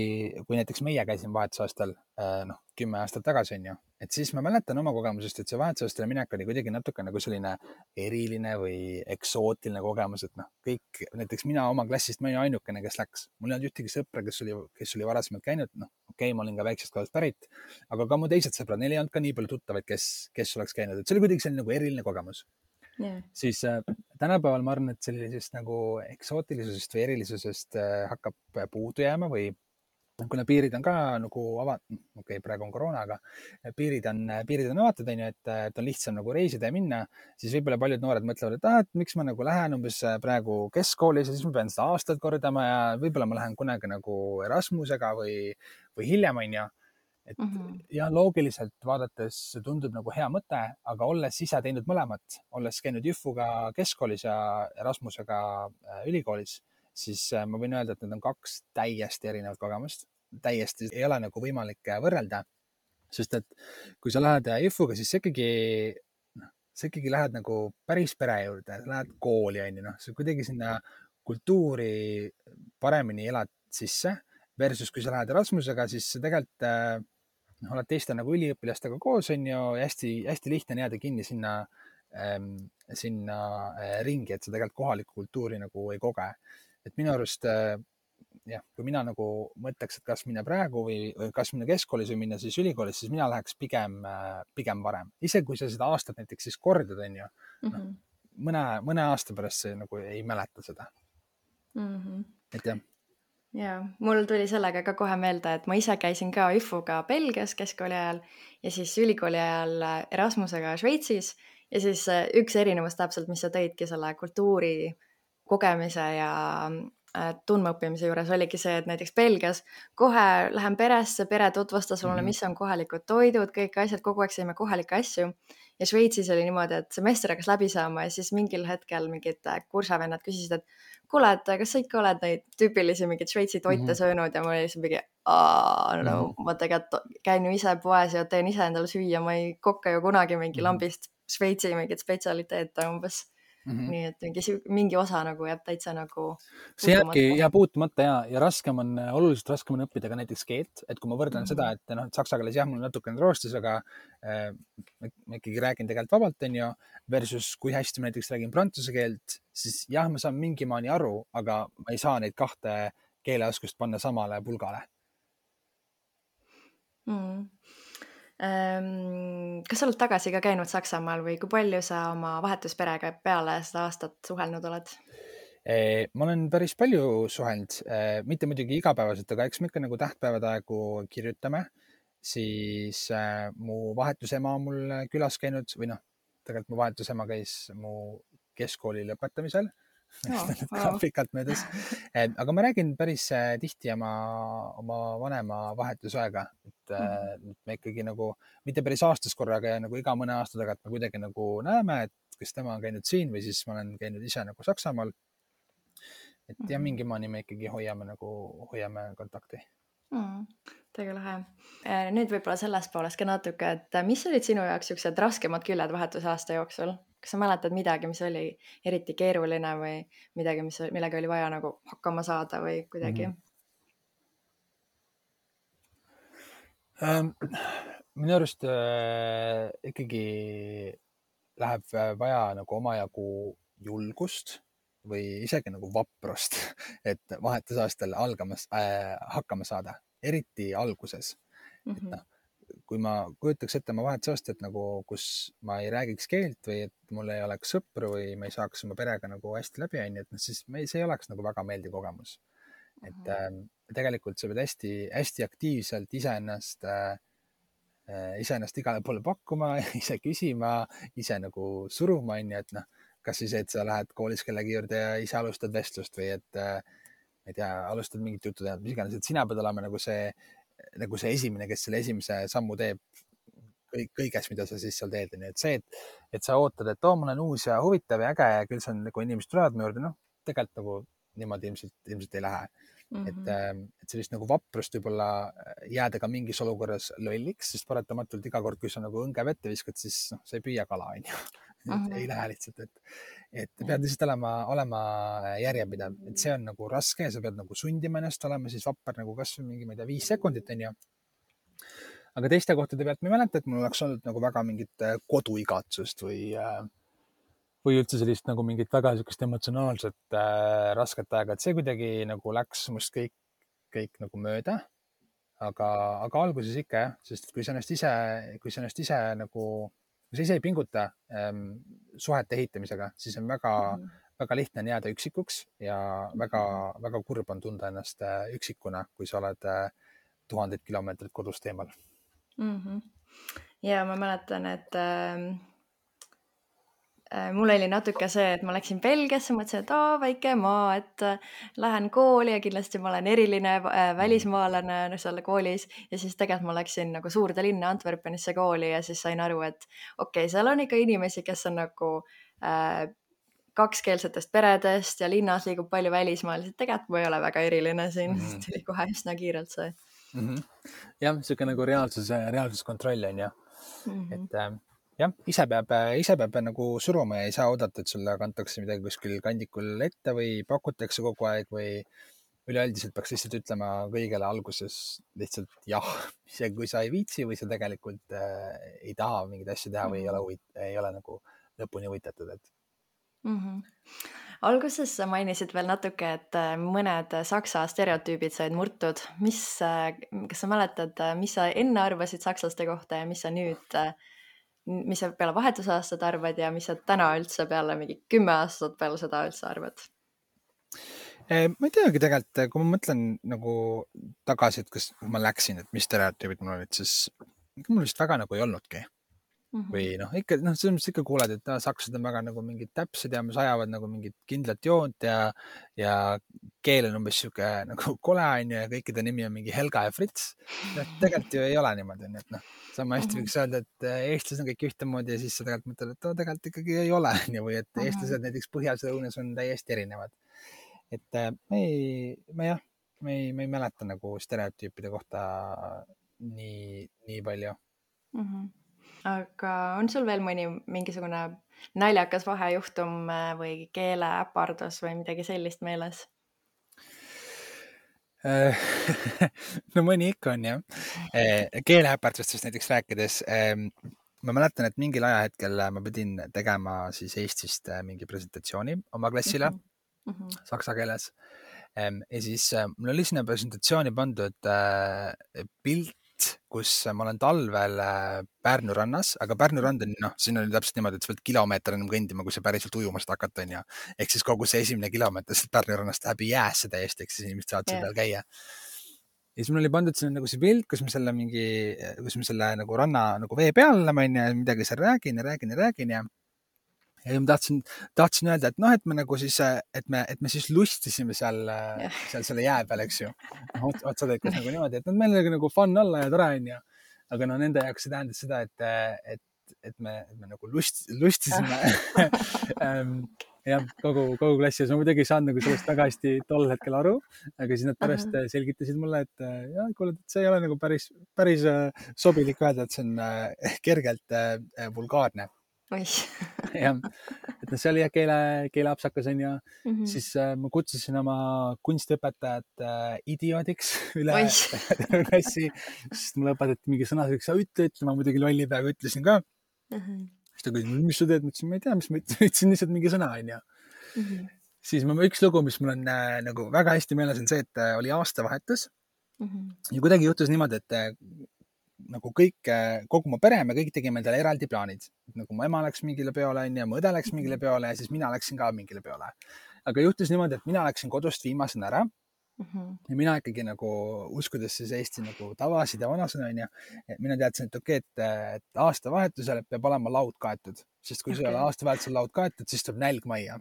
kui näiteks meie käisime vahetusaastal äh, noh, kümme aastat tagasi onju, et siis ma mäletan oma kogemusest, et see vahetusaastale minek oli kuidagi natuke nagu selline eriline või eksootiline kogemus, et noh, kõik näiteks mina oma klassist, ma olin ainukene, kes läks, mul ei olnud ühtegi sõpra, kes oli, kes oli varasemalt käinud, noh, okei okay,, ma olin ka väiksest kohast pärit, aga ka mu teised sõbrad, neil ei olnud ka nii palju tuttavaid, kes, kes oleks käinud, et see oli kuidagi selline nagu eriline kogemus yeah.. siis äh, tänapäeval ma arvan, et sellisest nagu eksootilisusest või erilisusest äh, hakkab puudu jääma või kuna piirid on ka nagu avatud, okei okay,, praegu on koroona, aga piirid on, piirid on avatud, onju, et, et on lihtsam nagu reisida ja minna, siis võib-olla paljud noored mõtlevad, et ah, et miks ma nagu lähen umbes praegu keskkoolis ja siis ma pean seda aastat kordama ja võib-olla ma lähen kunagi nagu Erasmusega või, või hiljem, onju et mm -hmm. ja loogiliselt vaadates tundub nagu hea mõte, aga olles ise teinud mõlemat, olles käinud Jühvuga keskkoolis ja Erasmusega äh, ülikoolis, siis äh, ma võin öelda, et need on kaks täiesti erinevat kogemust. täiesti ei ole nagu võimalik äh, võrrelda. sest et kui sa lähed Jühvuga, siis sa ikkagi, noh, sa ikkagi lähed nagu päris pere juurde, lähed kooli, onju, noh, sa kuidagi sinna kultuuri paremini elad sisse versus kui sa lähed Erasmusega, siis tegelikult noh, oled teiste nagu üliõpilastega koos, on ju, hästi-hästi lihtne on jääda kinni sinna ähm,, sinna äh, ringi, et sa tegelikult kohalikku kultuuri nagu ei koge. et minu arust äh, jah, kui mina nagu mõtleks, et kas minna praegu või, või kas minna keskkoolis või minna siis ülikoolis, siis mina läheks pigem äh,, pigem varem. isegi kui sa seda aastat näiteks siis kordad, on ju mm, -hmm. noh, mõne, mõne aasta pärast sa nagu ei mäleta seda mm. -hmm. et jah ja mul tuli sellega ka kohe meelde, et ma ise käisin ka IFU-ga Belgias keskkooli ajal ja siis ülikooli ajal äh, Erasmusega Šveitsis ja siis äh, üks erinevus täpselt, mis sa tõidki selle kultuuri kogemise ja äh, tundmaõppimise juures oligi see, et näiteks Belgias kohe lähen peresse, pere tutvustas mulle -hmm. mis on kohalikud toidud, kõik asjad, kogu aeg sõime kohalikke asju. Ja Šveitsis oli niimoodi, et semester hakkas läbi saama ja siis mingil hetkel mingid kursavennad küsisid, et kuule, et kas sa ikka oled neid tüüpilisi mingeid Šveitsi toite mm -hmm. söönud ja mul oli lihtsalt mingi, no -hmm. ma tegelikult käin ju ise poes ja teen ise endale süüa, ma ei kokka ju kunagi mingi -hmm. lambist Šveitsi mingit spetsialiteete umbes Mm -hmm. nii et mingi, mingi osa nagu jääb täitsa nagu. see jääbki ja puutumata ja, ja raskem on, oluliselt raskem on õppida ka näiteks keelt, et kui ma võrdlen mm -hmm. seda, et noh, et saksa keeles jah, mul natukene roostes, aga äh, ma ikkagi räägin tegelikult vabalt, onju, versus kui hästi ma näiteks räägin prantsuse keelt, siis jah, ma saan mingimaani aru, aga ma ei saa neid kahte keeleoskust panna samale pulgale mm Ehm, kas sa oled tagasi ka käinud Saksamaal või kui palju sa oma vahetusperega peale seda aastat suhelnud oled? ma olen päris palju suhelnud, mitte muidugi igapäevaselt, aga eks me ikka nagu tähtpäevade aegu kirjutame. siis äh, mu vahetusema on mul külas käinud või noh, tegelikult mu vahetusema käis mu keskkooli lõpetamisel oh, wow. pikalt möödas. aga ma räägin päris äh, tihti oma, oma vanema vahetusaega, et mm me ikkagi nagu mitte päris aastas korraga ja nagu iga mõne aasta tagant me kuidagi nagu näeme, et kas tema on käinud siin või siis ma olen käinud ise nagu Saksamaal. et ja mhm. mingi maani me ikkagi hoiame nagu, hoiame kontakti mm,. väga lahe. Äh, nüüd võib-olla sellest poolest ka natuke, et mis olid sinu jaoks siuksed raskemad küljed vahetusaasta jooksul? Kas sa mäletad midagi, mis oli eriti keeruline või midagi, mis, millega oli vaja nagu hakkama saada või kuidagi mm? -hmm. ähm, minu arust äh, ikkagi läheb vaja nagu omajagu julgust või isegi nagu vaprust, et vahetusaastal algamas äh,, hakkama saada, eriti alguses mm. -hmm. et noh kui ma kujutaks ette oma vahetusaastat nagu, kus ma ei räägiks keelt või et mul ei oleks sõpru või ma ei saaks oma perega nagu hästi läbi, onju, et noh, siis me, see ei oleks nagu väga meeldiv kogemus. et äh, tegelikult sa pead hästi-hästi aktiivselt iseennast äh,, iseennast igale poole pakkuma, ise küsima, ise nagu suruma, onju, et noh, kas siis, et sa lähed koolis kellegi juurde ja ise alustad vestlust või et äh, ma ei tea, alustad mingit juttu teha, mis iganes, et sina pead olema nagu see, nagu see esimene, kes selle esimese sammu teeb kõik, kõiges, mida sa siis seal teed, onju, et see, et, et sa ootad, et oo, mul on uus ja huvitav ja äge ja küll see on nagu inimesed tulevad mu juurde, noh, tegelikult nagu niimoodi ilmselt, ilmselt ei lähe mm. -hmm. et, ähm, et sellist nagu vaprust võib-olla äh, jääda ka mingis olukorras lolliks, sest paratamatult iga kord, kui sa nagu õnge vette viskad, siis noh, sa ei püüa kala, onju. Mm -hmm. ei lähe lihtsalt, et, et pead lihtsalt olema, olema järjepidev, et see on nagu raske ja sa pead nagu sundima ennast olema siis vapper nagu kasvõi mingi, ma ei tea, viis sekundit, onju aga teiste kohtade pealt ma ei mäleta, et mul oleks olnud nagu väga mingit äh, koduigatsust või äh, või üldse sellist nagu mingit väga niisugust emotsionaalset äh, rasket aega, et see kuidagi nagu läks must kõik, kõik nagu mööda. aga, aga alguses ikka jah, sest kui sa ennast ise, kui sa ennast ise nagu, kui sa ise ei pinguta ähm, suhete ehitamisega, siis on väga mm, -hmm. väga lihtne on jääda üksikuks ja väga, väga kurb on tunda ennast äh, üksikuna, kui sa oled äh, tuhandeid kilomeetreid kodust eemal mm. -hmm. ja ma mäletan, et äh Äh, mul oli natuke see, et ma läksin Belgiasse, mõtlesin, et aa, väike maa, et äh, lähen kooli ja kindlasti ma olen eriline äh, välismaalane no, seal koolis ja siis tegelikult ma läksin nagu suurde linna Antwerpenisse kooli ja siis sain aru, et okei okay,, seal on ikka inimesi, kes on nagu äh, kakskeelsetest peredest ja linnas liigub palju välismaalasi, et tegelikult ma ei ole väga eriline siin mm, -hmm. tuli kohe üsna kiirelt see mm. -hmm. jah, niisugune nagu reaalsuse, reaalsuskontroll on ju mm, -hmm. et äh, jah, ise peab, ise peab nagu suruma ja ei saa oodata, et sulle kantakse midagi kuskil kandikul ette või pakutakse kogu aeg või üleüldiselt peaks lihtsalt ütlema kõigele alguses lihtsalt jah, isegi kui sa ei viitsi või sa tegelikult äh, ei taha mingeid asju teha või ei ole huvit-, ei ole nagu lõpuni huvitatud, et mm. -hmm. alguses sa mainisid veel natuke, et äh, mõned saksa stereotüübid said murtud. mis, äh, kas sa mäletad, mis sa enne arvasid sakslaste kohta ja mis sa nüüd äh, mis sa peale vahetusaastat arvad ja mis sa täna üldse peale mingi kümme aastat peale seda üldse arvad? Ma ei teagi tegelikult, kui ma mõtlen nagu tagasi, et kas ma läksin, et mis stereotüübid mul olid, siis mul vist väga nagu ei olnudki mm. -hmm. või noh, ikka noh, selles mõttes ikka kuuled, et ah, sakslased on väga nagu mingid täpsed ja mis ajavad nagu mingit kindlat joont ja, ja keel on umbes sihuke nagu kole onju ja kõikide nimi on mingi Helga ja Fritz. noh, tegelikult ju ei ole niimoodi onju, et noh, sama hästi mm -hmm. võiks öelda, et äh, eestlased on kõik ühtemoodi ja siis sa tegelikult mõtled, et no tegelikult ikkagi ei ole onju või et mm -hmm. eestlased näiteks põhjas ja lõunas on täiesti erinevad. et äh, me ei, ma jah, me ei, me ei mäleta nagu stereotüüpide kohta nii, nii palju mm. -hmm aga on sul veel mõni mingisugune naljakas vahejuhtum äh, või keeleäpardus või midagi sellist meeles? no mõni ikka on jah. Äh, keeleäpardustest näiteks rääkides ähm, ma mäletan, et mingil ajahetkel ma pidin tegema siis Eestist äh, mingi presentatsiooni oma klassile mm -hmm. saksa keeles. Ähm, ja siis mul oli sinna presentatsiooni pandud pilt kus ma olen talvel äh, Pärnu rannas, aga Pärnu rand on noh, siin on täpselt niimoodi, et sa pead kilomeeter enam kõndima, kui sa päriselt ujuma saad hakata, onju. ehk siis kogu see esimene kilomeeter sealt Pärnu rannast läheb jäässe täiesti, ehk siis inimesed saavad seal peal käia. ja siis mul oli pandud sinna nagu see pilt, kus me selle mingi, kus me selle nagu ranna nagu vee peal oleme, onju, midagi seal räägin ja räägin ja räägin ja ja ma tahtsin, tahtsin öelda, et noh, et me nagu siis, et me, et me siis lustisime seal, seal selle jää peal, eks ju. noh, otsa lõikas nagu niimoodi, et noh, meil oli nagu fun olla ja tore onju. aga no nende jaoks see tähendas seda, et, et, et me, et me nagu lust, lustisime ehm, jah, kogu, kogu klassi ja ma muidugi ei saanud nagu sellest väga hästi tol hetkel aru, aga siis nad pärast uh -huh. selgitasid mulle, et jah, kuule, et see ei ole nagu päris, päris sobilik öelda, et see on kergelt vulgaarne jah, et noh, see oli jah keele, keeleapsakas onju mm. -hmm. siis äh, ma kutsusin oma kunstiõpetajat äh, idioodiks üle klassi, sest mulle õpetati mingi sõna, sa ütle, ütle, ma muidugi lolli peaga ütlesin ka mm. -hmm. siis ta küsis, mis sa teed, ma ütlesin, ma ei tea, mis ma ütlesin, lihtsalt mingi sõna onju mm. -hmm. siis ma, üks lugu, mis mul on äh, nagu väga hästi meeles, on see, et äh, oli aastavahetus mm. -hmm. ja kuidagi juhtus niimoodi, et äh, nagu kõik, kogu mu pere, me kõik tegime endale eraldi plaanid. nagu mu ema läks mingile peole, onju, mu õde läks mingile peole ja siis mina läksin ka mingile peole. aga juhtus niimoodi, et mina läksin kodust viimasena ära mm. -hmm. ja mina ikkagi nagu uskudes siis Eesti nagu tavasid ja vanasõna onju, et mina teadsin, et okei okay,, et, et aastavahetusel peab olema laud kaetud, sest kui okay. sul ei ole aastavahetusel laud kaetud, siis tuleb nälg majja.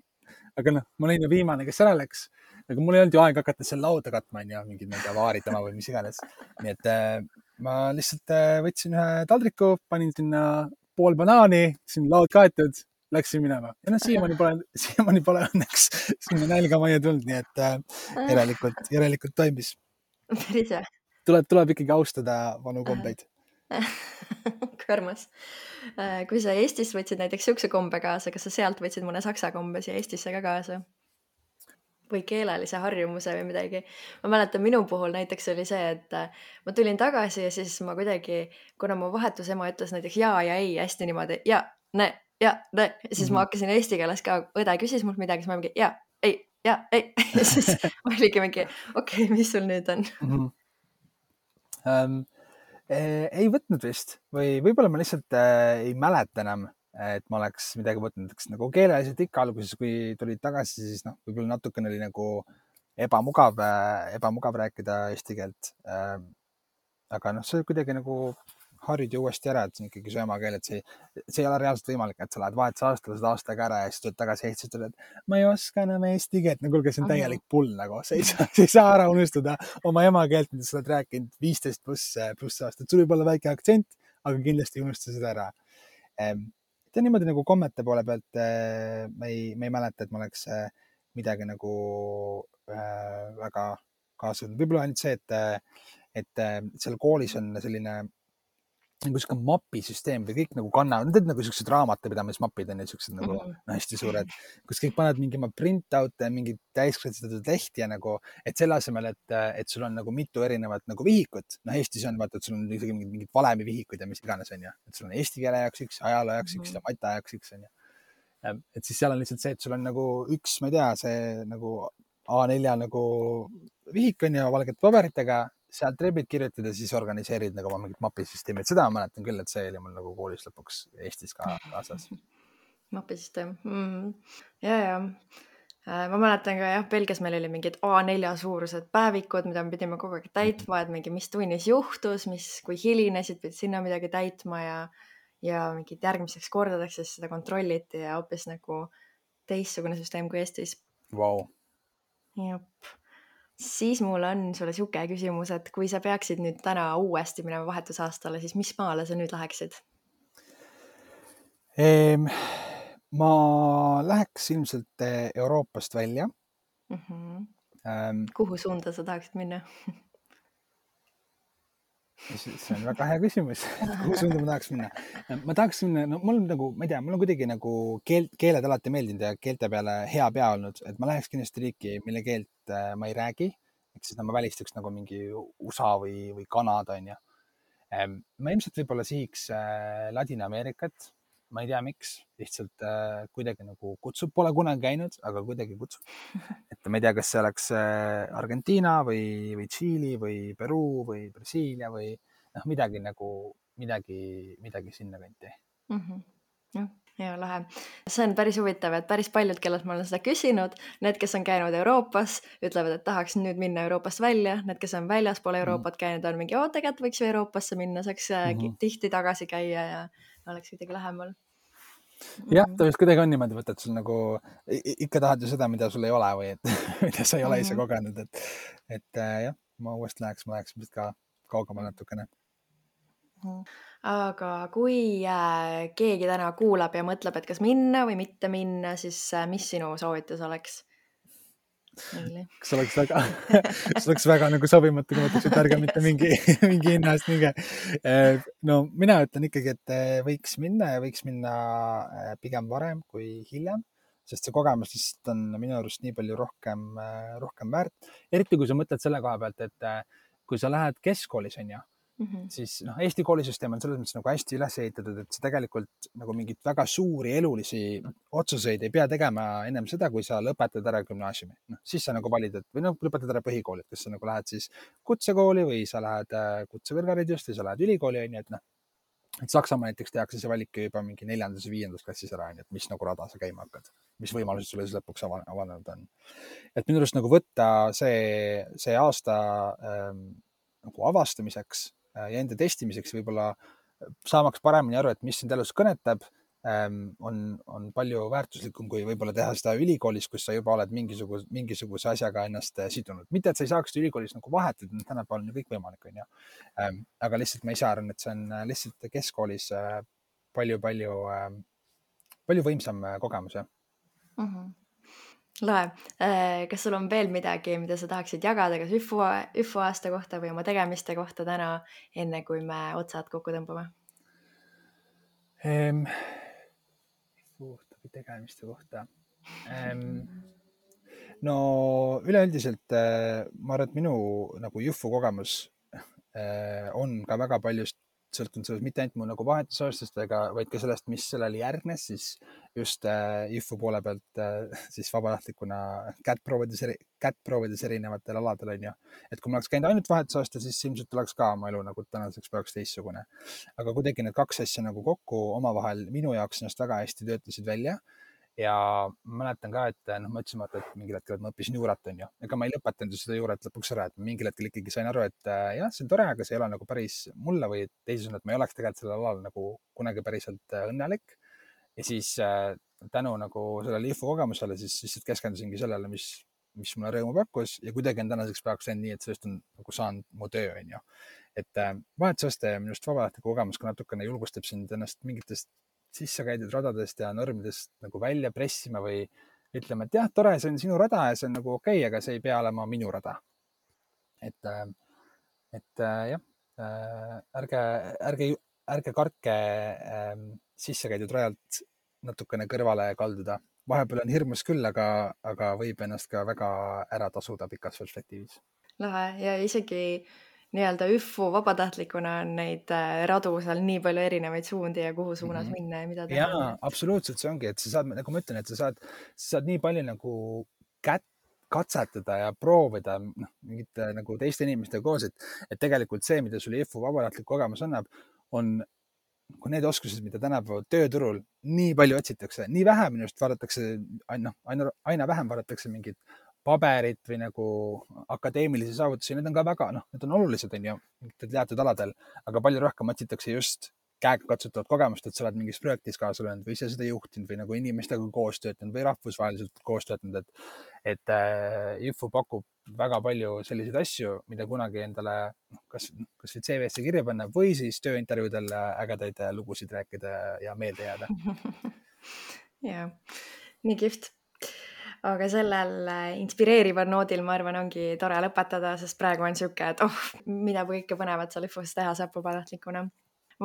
aga noh, ma olin ju viimane, kes ära läks, aga mul ei olnud ju aega hakata seal lauda katma onju, mingid, ma ei tea, vaaritama või mis iganes. nii et äh, ma lihtsalt äh, võtsin ühe taldriku, panin sinna pool banaani, siin laud kaetud läksin minema ja noh, siiamaani pole, siiamaani pole õnneks sinna nälga majja tulnud, nii et äh, järelikult, järelikult toimis. päris hea. tuleb, tuleb ikkagi austada vanu kombeid kui armas. Äh, kui sa Eestis võtsid näiteks siukse kombe kaasa, kas sa sealt võtsid mõne saksa kombe siia Eestisse ka kaasa? Või keelelise harjumuse või midagi. ma mäletan, minu puhul näiteks oli see, et äh, ma tulin tagasi ja siis ma kuidagi, kuna mu vahetusema ütles näiteks ja ja ei hästi niimoodi ja, ne, ja, siis mm -hmm. ma mhm. hakkasin eesti keeles ka, õde küsis mult midagi, siis ma mingi ja, ei, ja, ei siis oligi mingi okei okay,, mis sul nüüd on mm? -hmm. Um, ei võtnud vist või võib-olla ma lihtsalt äh, ei mäleta enam, et ma oleks midagi võtnud, eks nagu keeleliselt ikka alguses, kui tulid tagasi, siis noh, võib-olla natukene oli nagu ebamugav äh,, ebamugav rääkida eesti keelt äh,. aga noh, see kuidagi nagu harjud ju uuesti ära, et see on ikkagi su emakeel, et see, see ei ole reaalselt võimalik, et sa lähed vahetusaastale, saad aastaga ära ja siis tuled tagasi Eestisse, ütled, ma ei oska enam eesti keelt. no kuulge, see on täielik pull nagu, sa ei saa, sa ei saa ära unustada oma emakeelt, mida sa oled rääkinud viisteist pluss, pluss aastat. sul võib olla väike aktsent, aga kindlasti ei unusta seda ära. Tead niimoodi nagu kommete poole pealt eh, ma ei, ma ei mäleta, et ma oleks eh, midagi nagu äh, väga kaasa võtnud. võib-olla ainult see, et, et seal koolis on selline nagu sihuke mapisüsteem või kõik nagu kannavad, need nagu siuksed raamatupidamismapid on ju, siuksed nagu mm -hmm. hästi suured, kus kõik panevad mingi oma print out'e, mingeid täisklassistatud lehti ja nagu, et selle asemel, et, et sul on nagu mitu erinevat nagu vihikut, noh, Eestis on vaata, et sul on isegi mingid, mingid valemivihikud ja mis iganes on ju, et sul on eesti keele jaoks üks, ajaloo jaoks üks mm -hmm. ja mata jaoks üks on ju. et siis seal on lihtsalt see, et sul on nagu üks, ma ei tea, see nagu A4 nagu vihik on ju valgete paberitega sealt rebid kirjutada, siis organiseerid nagu oma mingit mapisüsteemi, et seda ma mäletan küll, et see oli mul nagu koolis lõpuks Eestis ka kaasas. mapisüsteem mm.. ja, ja. Äh, ma mäletan ka jah, Belgias meil oli mingid A4 suurused päevikud, mida me pidime kogu aeg täitma, et mingi, mis tunnis juhtus, mis, kui hilinesid, pidid sinna midagi täitma ja, ja mingid järgmiseks kordadeks siis seda kontrolliti ja hoopis nagu teistsugune süsteem kui Eestis. Wow.. jep siis mul on sulle sihuke küsimus, et kui sa peaksid nüüd täna uuesti minema vahetusaastale, siis mis maale sa nüüd läheksid ehm,? ma läheks ilmselt eh, Euroopast välja mm. -hmm. Ähm, kuhu suunda sa tahaksid minna see on väga hea küsimus kuhu suunda ma tahaks minna? ma tahaks minna, no mul on nagu, ma ei tea, mul on kuidagi nagu keel, keeled alati meeldinud ja keelte peale hea pea olnud, et ma läheks kindlasti riiki, mille keelt äh, ma ei räägi. ehk siis no ma välistaks nagu mingi USA või, või Kanada onju. ma ilmselt võib-olla sihiks äh, Ladina-Ameerikat ma ei tea, miks, lihtsalt äh, kuidagi nagu kutsub, pole kunagi käinud, aga kuidagi kutsub. et ma ei tea, kas see oleks äh, Argentiina või, või Tšiili või Peruu või Brasiilia või noh, midagi nagu, midagi, midagi sinnakanti mm. -hmm. jah ja lahe. see on päris huvitav, et päris paljud, kellelt ma olen seda küsinud, need, kes on käinud Euroopas, ütlevad, et tahaks nüüd minna Euroopast välja, need, kes on väljaspool mhm. Euroopat käinud, on mingi, oo, tegelikult võiks ju Euroopasse minna, saaks mm -hmm. tihti tagasi käia ja oleks kuidagi lähemal jah, ta vist kuidagi on niimoodi, et sul nagu ikka tahad ju seda, mida sul ei ole või et mida sa ei ole ise mhm. kogenud, et, et äh, jah, ma uuesti läheks, ma läheks vist ka kaugemale natukene. Mhm. aga kui äh, keegi täna kuulab ja mõtleb, et kas minna või mitte minna, siis äh, mis sinu soovitus oleks? Kas oleks väga see oleks väga nagu sobimatu, kui ma ütleks, et ärge mitte mingi, mingi hinna eest minge. Eh, no mina ütlen ikkagi, et eh, võiks minna ja võiks minna eh, pigem varem kui hiljem, sest see kogemus lihtsalt on minu arust nii palju rohkem, rohkem väärt. eriti kui sa mõtled selle koha pealt, et kui sa lähed keskkoolis, onju Mm -hmm. siis noh, Eesti koolisüsteem on selles mõttes nagu hästi üles ehitatud, et sa tegelikult nagu mingeid väga suuri elulisi otsuseid ei pea tegema ennem seda, kui sa lõpetad ära gümnaasiumi. noh, siis sa nagu valid, et või noh, lõpetad ära põhikooli, et kas sa nagu lähed siis kutsekooli või sa lähed äh, kutsekõrgharidust või sa lähed ülikooli, onju, et noh. et Saksamaal näiteks tehakse see valik juba mingi neljandas ja viiendas klassis ära, onju, et mis nagu rada sa käima hakkad, mis võimalused sulle siis lõpuks avanenud on. et minu arust nagu võtta see, see aasta ähm, nagu avastamiseks ja enda testimiseks võib-olla saamaks paremini aru, et mis sind elus kõnetab Ähm, on, on palju väärtuslikum, kui võib-olla teha seda ülikoolis, kus sa juba oled mingisuguse, mingisuguse asjaga ennast äh, sidunud. mitte, et sa ei saaks seda ülikoolis nagu vahetada, tänapäeval on ju kõik võimalik, onju. Ähm, aga lihtsalt ma ise arvan, et see on äh, lihtsalt keskkoolis palju-palju, äh, ähm, palju võimsam kogemus, jah mm. -hmm lahe. kas sul on veel midagi, mida sa tahaksid jagada, kas ÜFO, ÜFO aasta kohta või oma tegemiste kohta täna, enne kui me otsad kokku tõmbame ehm,? kohta või tegemiste kohta ähm,? no üleüldiselt äh, ma arvan, et minu nagu Jufu kogemus äh, on ka väga paljust sõltunud sellest mitte ainult mu nagu vahetusaastast, ega, vaid ka sellest, mis sellele järgnes, siis just äh, IFU poole pealt äh, siis vabatahtlikuna kätt proovides, kätt proovides erinevatel aladel onju. et kui ma oleks käinud ainult vahetusaasta, siis ilmselt oleks ka oma elu nagu tänaseks päevaks teistsugune. aga kuidagi need kaks asja nagu kokku omavahel minu jaoks ennast väga hästi töötasid välja ja ma mäletan ka, et noh, ma ütlesin vaata, et mingil hetkel, et ma õppisin juurat, onju, ega ma ei lõpetanud ju seda juurat lõpuks ära, et mingil hetkel ikkagi sain aru, et äh, jah, see on tore, aga see ei ole nagu päris mulle või teisisõnu, et ma ei oleks tegelikult sellel alal nagu kunagi päriselt äh, õnnelik. ja siis äh, tänu nagu sellele IFU kogemusele siis lihtsalt keskendusingi sellele, mis, mis mulle rõõmu pakkus ja kuidagi on tänaseks päevaks läinud nii, et sellest on nagu saanud mu töö, onju. et vahetusaste ja minu arust vabatahtlik kogemus ka natukene julgustab sind ennast mingitest sisse käidud radadest ja normidest nagu välja pressima või ütlema, et jah, tore, see on sinu rada ja see on nagu okei okay,, aga see ei pea olema minu rada. et, äh, et äh, jah, äh, ärge, ärge, ärge kartke ähm, sisse käidud rajalt natukene kõrvale kalduda. vahepeal on hirmus küll, aga, aga võib ennast ka väga ära tasuda pikas perspektiivis. lahe ja isegi äh, nii-öelda ÜFU vabatahtlikuna on neid äh, radu seal nii palju erinevaid suundi ja kuhu suunas mm -hmm. minna ja mida teha. jaa, absoluutselt, see ongi, et sa saad, nagu ma ütlen, et sa saad, sa saad nii palju nagu kätt katsetada ja proovida noh, mingite nagu teiste inimestega koos, et, et tegelikult see, mida sulle IFU vabatahtlik kogemus annab, on nagu need oskused, mida tänapäeval tööturul nii palju otsitakse, nii vähe minu arust vaadatakse, noh, aina, aina vähem vaadatakse mingit paberit või nagu akadeemilisi saavutusi, need on ka väga, noh, need on olulised, on ju, teatud aladel, aga palju rohkem otsitakse just käegakatsutavat kogemust, et sa oled mingis projektis kaasa löönud või ise seda juhtinud või nagu inimestega koos töötanud või rahvusvaheliselt koos töötanud, et, et äh, IFU pakub väga palju selliseid asju, mida kunagi endale noh, kas, kas või CV-sse kirja panna või siis tööintervjuudel ägedaid lugusid rääkida ja meelde jääda. ja, nii kihvt aga sellel äh, inspireerival noodil, ma arvan, ongi tore lõpetada, sest praegu on sihuke, et oh, mida kõike põnevat seal IFO-s teha saab vabatahtlikuna.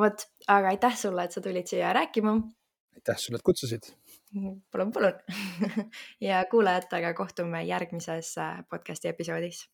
vot, aga aitäh sulle, et sa tulid siia rääkima. aitäh sulle, et kutsusid. palun, palun ja kuulajatega kohtume järgmises äh, podcast'i episoodis